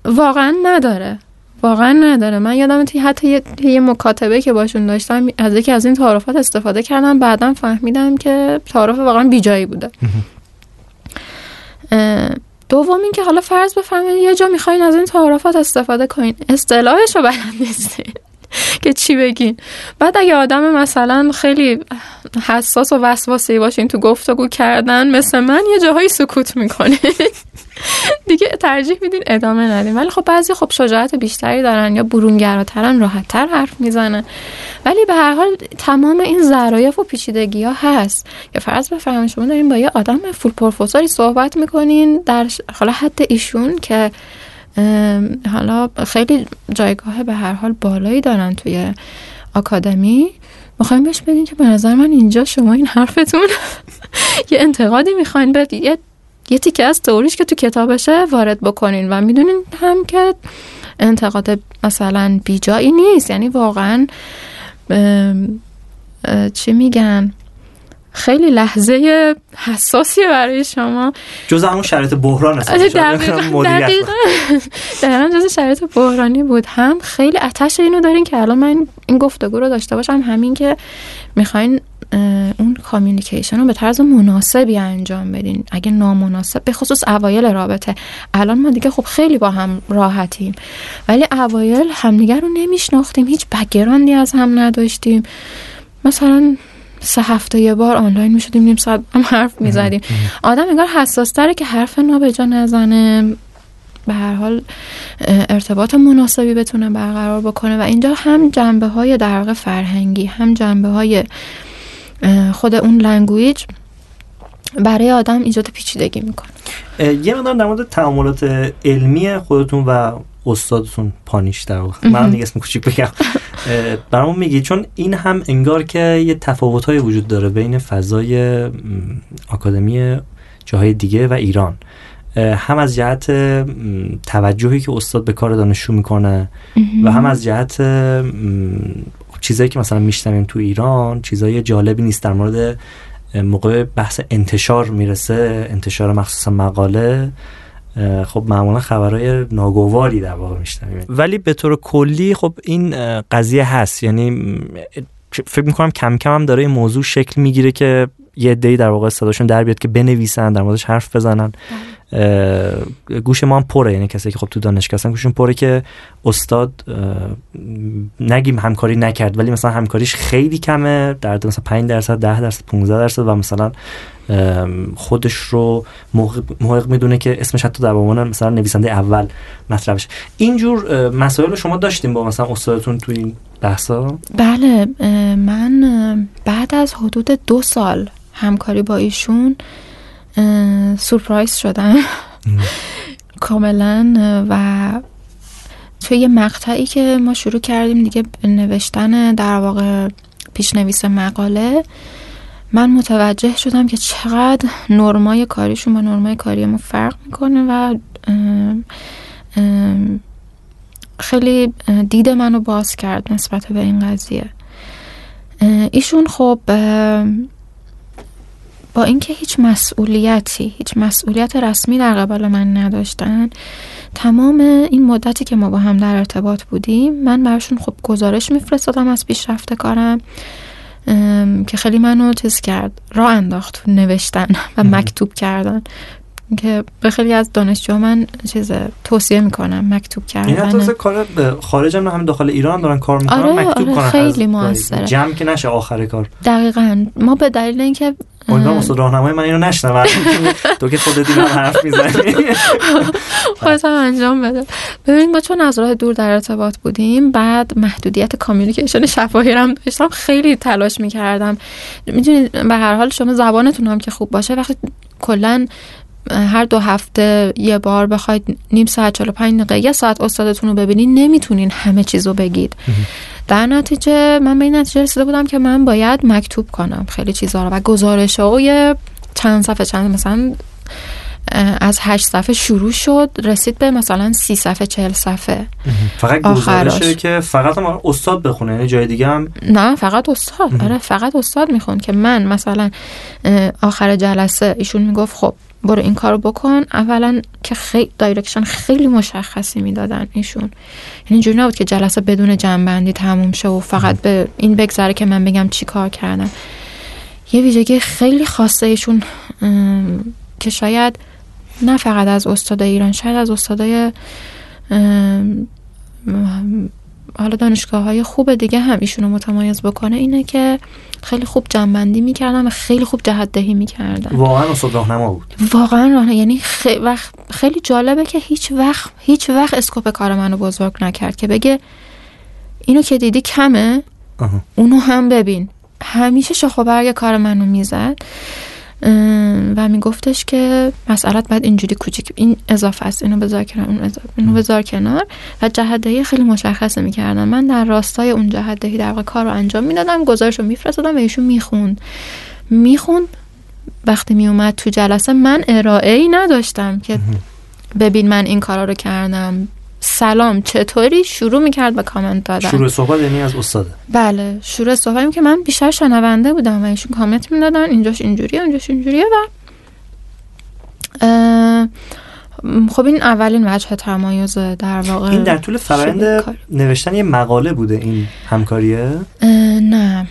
واقعا نداره. واقعا نداره. من یادم توی حتی یه, یه مکاتبه که باشون داشتم از یکی از این تعارفات استفاده کردم. بعدا فهمیدم که تعارف واقعا بیجایی بوده. دوم این که حالا فرض بفهمید یه جا می‌خواین از این تعارفات استفاده کنین. اصطلاحش رو بلد نیستین. که چی بگین. بعد اگه آدم مثلا خیلی حساس و وسواسی باشین تو گفتگو کردن مثل من یه جاهایی سکوت می‌کنه دیگه ترجیح میدین ادامه ندین. ولی خب بعضی خب شجاعت بیشتری دارن یا برونگراترن راحتتر حرف می‌زنن. ولی به هر حال تمام این ظرایف و پیچیدگی ها هست. که فرض بفرمایید شما دارین با یه آدم فول پروفسوری صحبت می‌کنین در حالا حتی ایشون که حالا خیلی جایگاه به هر حال بالایی دارن توی آکادمی. می‌خوایم بهش بدین که به نظر من اینجا شما این حرفتون یه انتقادی می‌خواین به یه یه تیکه از تئوریش که تو کتابشه وارد بکنین و می‌دونین هم که انتقاد مثلا بیجایی نیست. یعنی واقعا چی میگن؟ خیلی لحظه حساسیه برای شما. جز همون شرایط بحران هست آره، دقیقا دقیقا. جز شرایط بحرانی بود. هم خیلی اتش اینو دارین که الان من این گفتگو رو داشته باشم همین که می‌خواین اون کامیونیکیشن رو به طرز مناسبی انجام بدین. اگه نامناسب به خصوص اوایل رابطه. الان ما دیگه خب خیلی با هم راحتیم. ولی اوایل همدیگه رو نمیشناختیم. هیچ بگراندی از هم نداشتیم. مثلا سه هفته یه بار آنلاین می‌شدیم نیم ساعت هم حرف می‌زدیم. آدم انگار حساس تره که حرف نابجا نزنه. به هر حال ارتباط مناسبی بتونه برقرار بکنه و اینجا هم جنبه های در واقع فرهنگی هم جنبه های خود اون لنگویج برای آدم ایجاد پیچیدگی می‌کنه. یه مقدار در مورد تعاملات علمی خودتون و استادتون پانیش در واقع. من دیگه اسم کوچیک بگم. برامون میگی چون این هم انگار که یه تفاوت های وجود داره بین فضای آکادمی جاهای دیگه و ایران. هم از جهت توجهی که استاد به کار دانشجو می‌کنه و هم از جهت چیزایی که مثلا میشنویم تو ایران چیزای جالبی نیست در مورد موقع بحث انتشار می‌رسه انتشار مخصوصا مقاله. خب معمولا خبرهای ناگواری در واقع میشنویم. ولی به طور کلی خب این قضیه هست. یعنی فکر می‌کنم کم کم هم داره این موضوع شکل می‌گیره که یه دی در واقع صداشون در بیاد که بنویسن در موردش حرف بزنن. بله. گوش ما هم پره یعنی کسی که خب تو دانشگاه هستن گوشون پره که استاد نگیم همکاری نکرد ولی مثلا همکاریش خیلی کمه در مثلا 5 درصد 10 درصد 15 درصد و مثلا خودش رو محقق می‌دونه که اسمش حتی در عنوان مثلا نویسنده اول مطرح بشه اینجور مسائل رو شما داشتیم با مثلا استادتون تو این بحثا؟ بله من بعد از حدود دو سال همکاری با ایشون سورپرایز شدم. کاملا و توی یه مقطعی که ما شروع کردیم دیگه نوشتن در واقع پیشنویس مقاله من متوجه شدم که چقدر نرمای کاریشون با نرمای کاری ما فرق می‌کنه و خیلی دید منو باز کرد نسبت به این قضیه. ایشون خب با اینکه هیچ مسئولیتی هیچ مسئولیت رسمی در قبال من نداشتن تمام این مدتی که ما با هم در ارتباط بودیم من براشون خب گزارش میفرستادم از پیشرفت کارم که خیلی منو تز کرد را انداخت نوشتن و مکتوب کردن. که به خیلی از دانشجو من چیز توصیه می‌کنم مکتوب کردن. این حتی کار خارج هم همین داخل ایران دارن کار می‌کنن آره مکتوب آره خیلی موثره. جمع که نشه آخر کار. دقیقا. ما به دلیل اینکه امیدوارم استاد راهنمای من اینو نشنون تو که خودت اینو حرف می‌زنی. خودت انجام بده. ببین ما چون از راه دور در ارتباط بودیم بعد محدودیت کامیونیکیشن شفاهی هم داشتم خیلی تلاش می‌کردم. می‌دونید به هر حال شما زبانتون هم که خوب باشه وقتی کلا هر دو هفته یه بار بخواید نیم ساعت 45 دقیقه یه ساعت استادتون رو ببینین نمی‌تونین همه چیز رو بگید. در نتیجه من به این نتیجه رسیده بودم که من باید مکتوب کنم خیلی چیزها رو و گزارش های چند صفحه چند مثلا از هشت صفحه شروع شد رسید به مثلا سی صفحه چهل صفحه. فقط گزارشه که فقط هم استاد بخونه یعنی جای دیگه هم نه فقط استاد. آره فقط استاد میخون که من مثلا آخر جلسه ایشون می‌گفت خب برو این کارو بکن. اولا که خیلی direction خیلی مشخصی می‌دادن ایشون. یعنی اینجوری نبود که جلسه بدون جنبندی تموم شه و فقط به این بگذره که من بگم چی کار کردم. یه ویژگی خیلی خاصه ایشون که شاید نه فقط از استاد ایران شاید از استادای حالا دانشگاه های خوب دیگه هم ایشونو متمایز بکنه اینه که خیلی خوب جنبندی می‌کردن و خیلی خوب جهت دهی می‌کردن. واقعا استاد راهنما بود. واقعا راهنما یعنی خیلی, خیلی جالبه که هیچ وقت هیچ وقت اسکوپ کار منو بزرگ نکرد که بگه اینو که دیدی کمه اونو هم ببین. همیشه شاخ برگ کار منو می‌زد. و میگفتش که مسئلت بعد اینجوری کوچیک این اضافه است اینو بذار کنار اون اضافه اینو بذار کنار. و جهت خیلی مشخصه می‌کردم من در راستای اون جهت دهی در واقع کار رو انجام می‌دادم گزارش رو میفرستادم و ایشون می‌خوند. می‌خوند. وقتی میومد تو جلسه من ارائه ای نداشتم که ببین من این کارا رو کردم. سلام چطوری؟ شروع می‌کرد به کامنت دادن. شروع صحبت یعنی از استاده بله شروع صحبت که من بیشتر شنونده بودم و ایشون کامنت می‌دادن اینجاش اینجوریه اونجاش اینجوریه و خب این اولین وجه تمایز در واقع این در طول فرآیند نوشتن یه مقاله بوده این همکاریه؟ نه.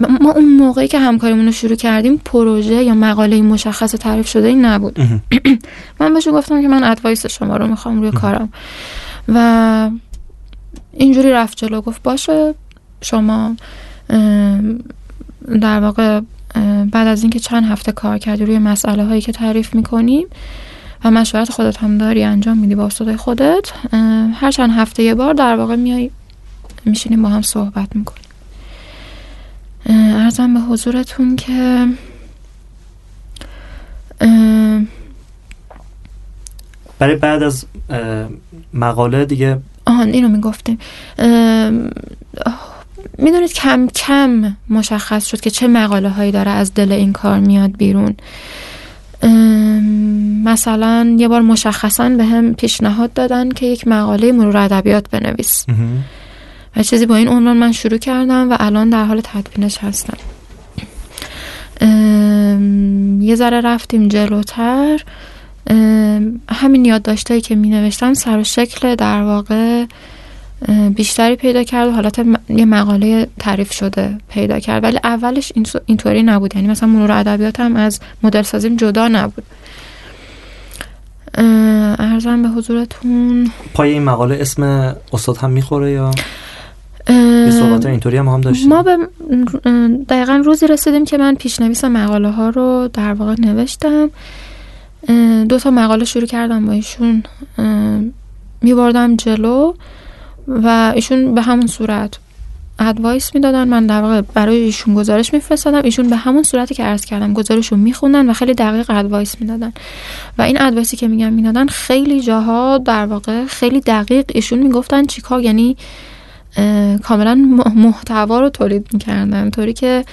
ما اون موقعی که همکاریمون رو شروع کردیم پروژه یا مقاله مشخص تعریف شده این نبود. من بهش گفتم که من ادوایس شما رو می‌خوام روی کارم. و اینجوری رفت جلو. گفت باشه شما در واقع بعد از اینکه چند هفته کار کردی روی مسئله هایی که تعریف می‌کنیم و مشورت خودت هم داری انجام میدی با استادای خودت هر چند هفته یه بار در واقع میای میشینیم با هم صحبت می‌کنیم ارزم به حضورتون که برای بعد از مقاله دیگه آهان اینو می‌گفتیم. می‌دونید کم کم مشخص شد که چه مقاله هایی داره از دل این کار میاد بیرون. مثلا یه بار مشخصا به هم پیشنهاد دادن که یک مقاله مرور ادبیات بنویس. و چیزی با این عنوان من شروع کردم و الان در حال تدوینش هستم. یه ذره رفتیم جلوتر. همین یادداشتایی که می نوشتم سر و شکل در واقع بیشتری پیدا کرد و حالت یه مقاله تعریف شده پیدا کرد. ولی اولش اینطوری نبود. یعنی مثلا مرور ادبیات هم از مدل سازیم جدا نبود. ارزم به حضورتون. پای این مقاله اسم استاد هم می‌خوره یا؟ یه صحبت اینطوری هم هم داشتیم. ما به دقیقا روزی رسیدیم که من پیشنویس مقاله ها رو در واقع نوشتم. دو تا مقاله شروع کردم با ایشون. میبردم جلو و ایشون به همون صورت advice می‌دادن. من در واقع برای ایشون گزارش میفرستادم. ایشون به همون صورتی که عرض کردم گزارش رو میخوندن و خیلی دقیق advice می‌دادن. و این advice ی که میگم می‌دادن خیلی جاها در واقع خیلی دقیق ایشون می‌گفتن چیکار یعنی کاملا محتوا رو تولید می‌کردن. طوری که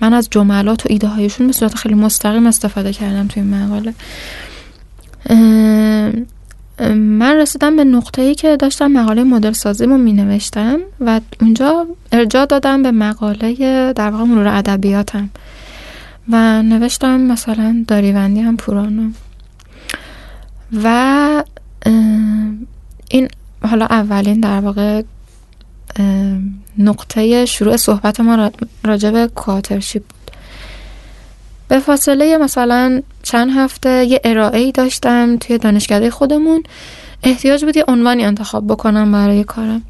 من از جملات و ایده هایشون به صورت خیلی مستقیم استفاده کردم توی مقاله. من رسیدم به نقطه ای که داشتم مقاله مدل سازیمو می نوشتم و اونجا ارجاع دادم به مقاله در واقع مرور ادبیاتم و نوشتم مثلا داریوندی هم پورانو. و این حالا اولین در واقع نقطه شروع صحبت ما راجع به کواترشیپ بود. به فاصله مثلا چند هفته یه ارائه ای داشتم توی دانشکده خودمون. احتیاج بود یه عنوانی انتخاب بکنم برای کارم.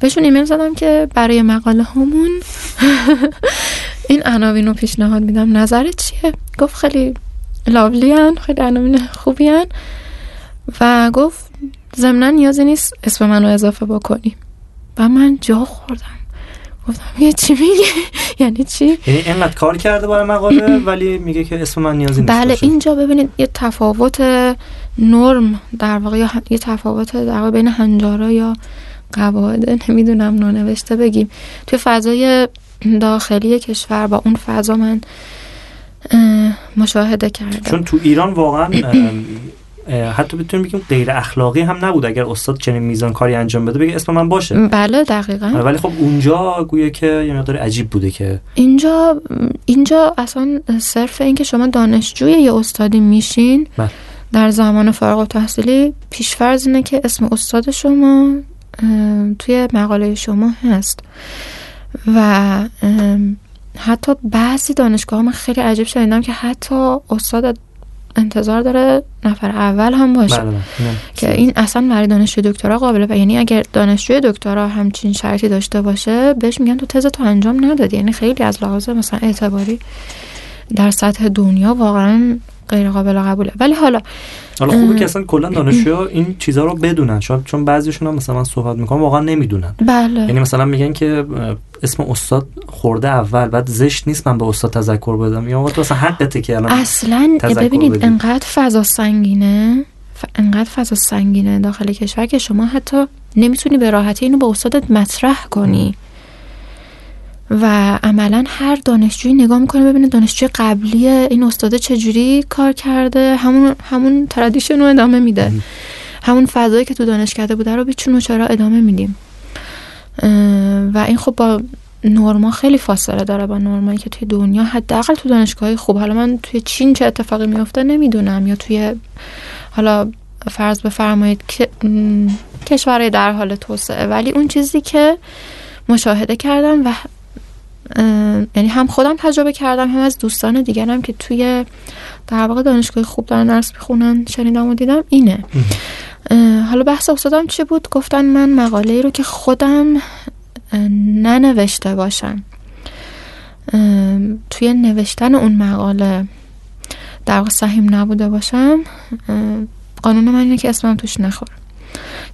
بهشون ایمیل زدم که برای مقاله همون این عناوین رو پیشنهاد میدم. نظرت چیه؟ گفت خیلی لاولی هن خیلی عناوین خوبی هن و گفت ضمنا نیازی نیست اسم منو اضافه بکنی. و من جا خوردم. گفتم یه چی میگه؟ یعنی چی؟ یعنی اینقدر کار کرده برای مقاله ولی میگه که اسم من نیازی نیست بله اینجا ببینید یه تفاوت نرم در واقع یه تفاوت در واقع بین هنجارا یا قواعد نمی‌دونم نانوشته بگیم. توی فضای داخلی کشور با اون فضا من مشاهده کردم. چون تو ایران واقعا حتی بتونیم بگیم غیر اخلاقی هم نبود. اگر استاد چنین میزان کاری انجام بده بگه اسم من باشه. بله دقیقا. ولی خب اونجا گویا که یه مقدار عجیب بوده که اینجا اینجا اصلا صرف اینکه شما دانشجوی یه استادی میشین بله. در زمان فارغ التحصیلی پیشفرض اینه که اسم استاد شما توی مقاله شما هست. و حتی بعضی دانشگاه من خیلی عجیب شنیدم که حتی استاد انتظار داره نفر اول هم باشه. بله، بله. که این اصلا برای دانشجوی دکترا قابله و یعنی اگر دانشجوی دکترا همچین شرطی داشته باشه بهش میگن تو تز تو انجام ندادی. یعنی خیلی از لحاظ مثلا اعتباری در سطح دنیا واقعا غیر قابل قبوله ولی حالا حالا خوبه که اصلا کلا دانشجوها این چیزها رو بدونن. چون چون بعضیشون هم مثلا من صحبت می‌کنم واقعا نمی‌دونن. بله. یعنی مثلا میگن که اسم استاد خورده اول بعد زشت نیست من به استاد تذکر بدم. یا تو اصلا حقته که الان اصلا ببینید انقدر فضا سنگینه. انقدر فضا سنگینه داخل کشور که شما حتی نمی‌تونی به راحتی اینو به استادت مطرح کنی. و عملا هر دانشجویی نگاه می‌کنه ببینه دانشجوی قبلی این استاده چجوری کار کرده همون همون ترادیشن رو ادامه میده. همون فضایی که تو دانشکده بوده رو بیچون چرا ادامه میدیم. و این خب با نورما خیلی فاصله داره با نورمایی که توی دنیا حداقل تو دانشگاهی خوب. حالا من توی چین چه اتفاقی میفته نمی‌دونم یا توی حالا فرض بفرمایید که کشورهای در حال توسعه. ولی اون چیزی که مشاهده کردم و یعنی هم خودم تجربه کردم هم از دوستان دیگرم که توی در واقع دانشگاه خوب دارن درس می‌خونن شنیدم و دیدم اینه. حالا بحث استادم چی بود؟ گفتن من مقاله ای رو که خودم ننوشته باشم. توی نوشتن اون مقاله در واقع نبوده باشم. قانون من اینه که اسمم توش نخوره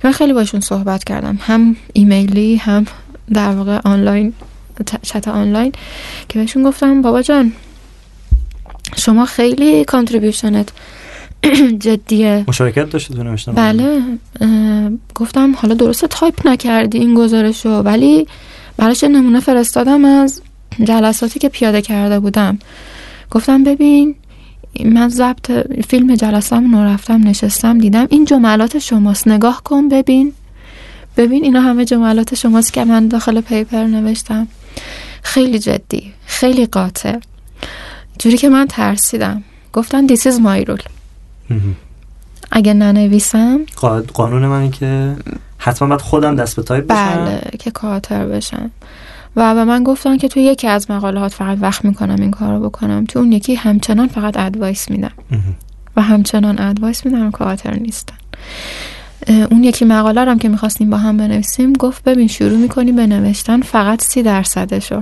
من خیلی باشون صحبت کردم هم ایمیلی هم در واقع آنلاین. چت آنلاین که بهشون گفتم بابا جان شما خیلی contribution ت جدیه. مشارکت داشته تو بله گفتم حالا درست تایپ نکردی این گزارشو ولی براش نمونه فرستادم از جلساتی که پیاده کرده بودم. گفتم ببین من ضبط فیلم جلسم رو رفتم نشستم دیدم این جملات شماست. نگاه کن ببین. ببین اینا همه جملات شماست که من داخل paper نوشتم. خیلی جدی خیلی قاطع. جوری که من ترسیدم. گفتن this is my rule اگه ننویسم؟ قانون من که حتما باید خودم دست به تایپ بشم. بله که co-author بشم. و به من گفتن که تو یکی از مقالات فقط وقت می‌کنم این کار رو بکنم. تو اون یکی همچنان فقط advice میدم. و همچنان advice میدم co-author نیستن. اون یکی مقاله هم که می‌خواستیم با هم بنویسیم گفت ببین شروع می‌کنی به نوشتن فقط سی درصدشو.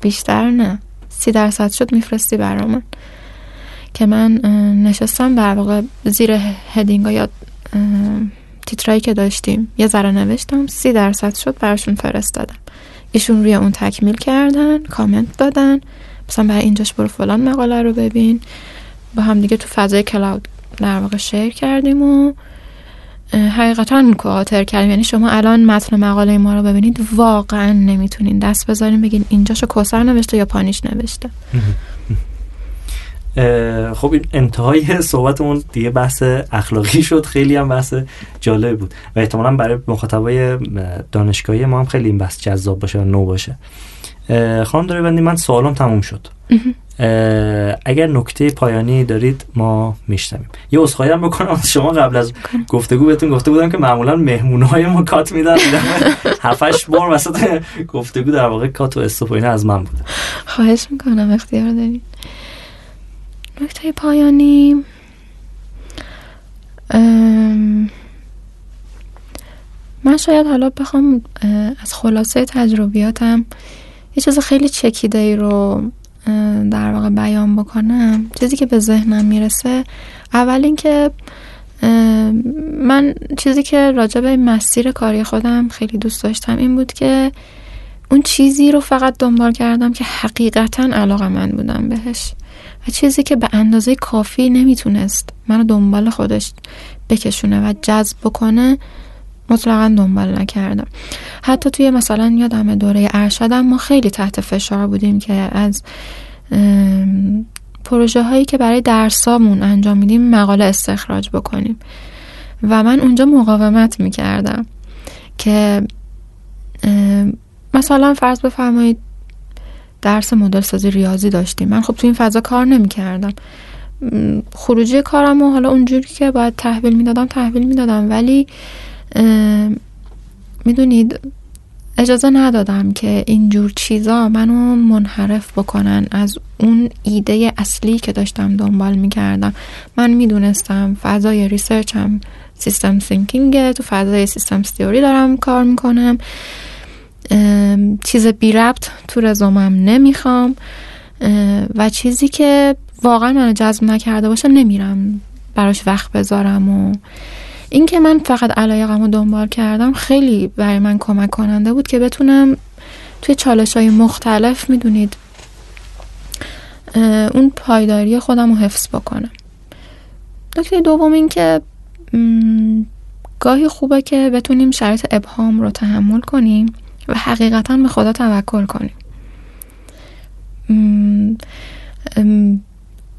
بیشتر نه. سی درصد شد میفرستی برامون. که من نشستم در واقع زیر heading یا تیترایی که داشتیم یه ذره نوشتم سی درصد شد براشون فرستادم. ایشون روی اون تکمیل کردن کامنت دادن. مثلا برای اینجاش برو فلان مقاله رو ببین. با هم دیگه تو فضای کلاود در واقع شیر کردیم و حقیقتا کواتر کردیم. یعنی شما الان متن مقاله ما رو ببینید واقعا نمی‌تونین دست بذارین بگین اینجاشو کوسر نوشته یا پانیش نوشته. خب این انتهای صحبتمون دیگه بحث اخلاقی شد خیلی هم بحث جالب بود. و احتمالا برای مخاطبای دانشگاهی ما هم خیلی این بحث جذاب باشه و نو باشه. خانم داره بندی من سوالم تموم شد. اگر نکته پایانی دارید ما میشتمیم یه اصخایی هم بکنم. شما قبل از گفتگو بهتون گفته بودم که معمولا مهمونهای ما کات میدن. هفتش بار وسط گفتگو در واقع کات و استفاینه از من بود خواهش می‌کنم. اختیار دارید. نکته پایانی. من شاید حالا بخوام از خلاصه تجربیاتم یه چیز خیلی چکیده ای رو در واقع بیان بکنم. چیزی که به ذهنم می‌رسه اول اینکه من چیزی که راجع به مسیر کاری خودم خیلی دوست داشتم این بود که اون چیزی رو فقط دنبال کردم که حقیقتا علاقه من بودم بهش. و چیزی که به اندازه کافی نمی‌تونست منو دنبال خودش بکشونه و جذب بکنه مطلقا دنبال نکردم. حتی توی مثلا یادم دوره ارشدم ما خیلی تحت فشار بودیم که از پروژه هایی که برای درسامون انجام میدیم مقاله استخراج بکنیم. و من اونجا مقاومت می‌کردم که مثلا فرض بفرمایید درس مدل سازی ریاضی داشتیم. من خب تو این فضا کار نمی‌کردم. خروجی کارم و حالا اونجوری که باید تحویل می‌دادم تحویل می‌دادم. ولی می‌دونید اجازه ندادم که اینجور چیزا منو منحرف بکنن از اون ایده اصلی که داشتم دنبال می‌کردم. من می‌دونستم فضای ریسرچم سیستم سینکینگه تو فضای سیستم تیوری دارم کار می‌کنم. چیز بی ربط تو رزومم نمی‌خوام و چیزی که واقعا منو جذب نکرده باشه نمیرم. براش وقت بذارم و اینکه من فقط علایقم رو دنبال کردم خیلی برای من کمک کننده بود که بتونم توی چالش های مختلف می‌دونید اون پایداری خودم رو حفظ بکنم. نکته دوم این که گاهی خوبه که بتونیم شرایط ابهام رو تحمل کنیم و حقیقتا به خدا توکل کنیم.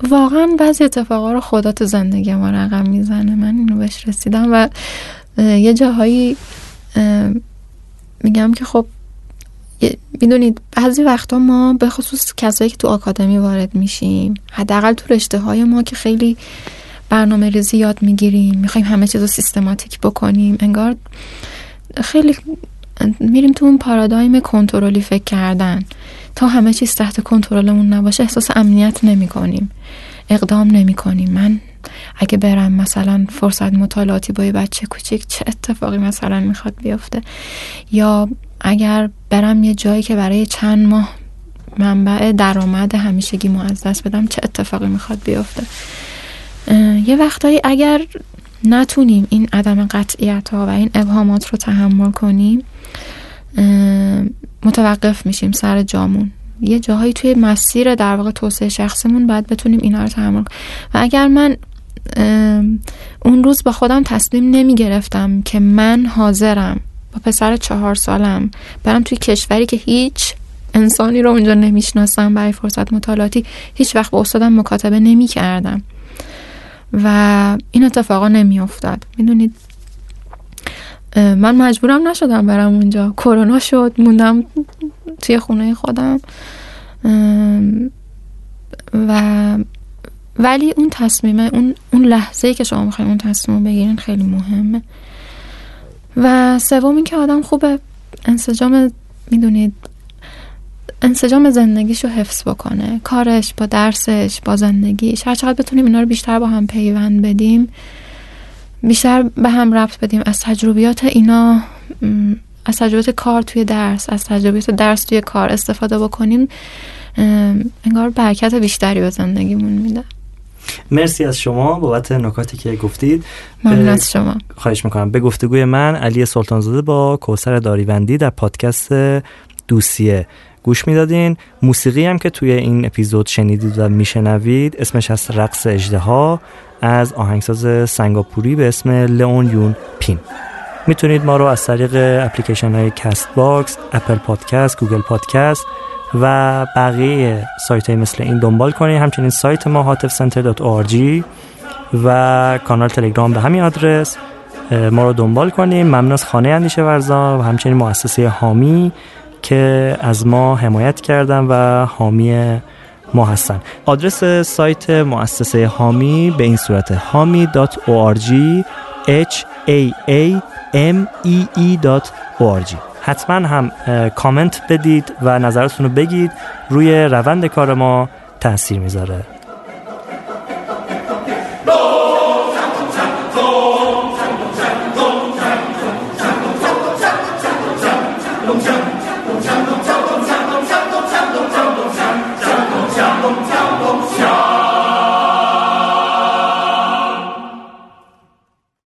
واقعا بعضی اتفاقا رو خدا تو زندگی ما رقم می‌زنه. من اینو بهش رسیدم و یه جاهایی میگم که خب می‌دونید بعضی وقتا ما به خصوص کسایی که تو آکادمی وارد میشیم حداقل تو رشته های ما که خیلی برنامه ریزی یاد می‌گیریم می‌خوایم همه چیز رو سیستماتیک بکنیم انگار خیلی میریم تو اون پارادایم کنترلی فکر کردن. تا همه چیز تحت کنترلمون نباشه احساس امنیت نمی کنیم اقدام نمی کنیم من اگه برم مثلا فرصت مطالعاتی با یه بچه کوچیک چه اتفاقی مثلا می‌خواد بیفته؟ یا اگر برم یه جایی که برای چند ماه منبع درآمد همیشگی مو از دست بدم چه اتفاقی می‌خواد بیفته؟ یه وقتایی اگر نتونیم این عدم قطعیت ها و این ابهامات رو تحمل کنیم متوقف میشیم سر جامون. یه جاهایی توی مسیر در واقع توسعه شخصمون باید بتونیم اینا رو تحمل و اگر من اون روز با خودم تصمیم نمی گرفتم که من حاضرم با پسر چهار سالم برم توی کشوری که هیچ انسانی رو اونجا نمی‌شناسم برای فرصت مطالعاتی هیچ وقت با استادم مکاتبه نمی کردم و این اتفاقا نمی افتاد می‌دونید من مجبورم نشدم برم اونجا. کرونا شد موندم توی خونه خودم. و ولی اون تصمیمه اون, اون لحظه ای که شما می‌خواین اون تصمیم بگیرین خیلی مهمه. و سوم این که آدم خوبه. انسجام می‌دونید انسجام زندگیش رو حفظ بکنه. کارش با درسش با زندگیش. هر چقدر بتونیم اینا رو بیشتر با هم پیوند بدیم بیشتر به هم ربط بدیم از تجربیات اینا از تجربیات کار توی درس از تجربیات درس توی کار استفاده بکنیم انگار برکت بیشتری به زندگیمون میده. مرسی از شما بابت نکاتی که گفتید. ممنون از شما. خواهش می‌کنم. به گفتگوی من علی سلطانزاده با کوسر داریوندی در پادکست دوسیه گوش می‌دادین. موسیقی هم که توی این اپیزود شنیدید و میشنوید اسمش از رقص اژدها از آهنگساز سنگاپوری به اسم لئون یون پین. می‌تونید ما رو از طریق اپلیکیشن های Castbox، Apple Podcast، Google Podcast و بقیه سایت های مثل این دنبال کنید. همچنین سایت ما hatifcenter.org و کانال تلگرام به همین آدرس. ما رو دنبال کنیم ممنون از خانه اندیشه ورزان و همچنین مؤسسه حامی که از ما حمایت کردن و حامی ما هستن. آدرس سایت مؤسسه حامی به این صورت hami.org h a a m e e.org حتما هم کامنت بدید و نظرتون رو بگید. روی روند کار ما تاثیر می‌ذاره.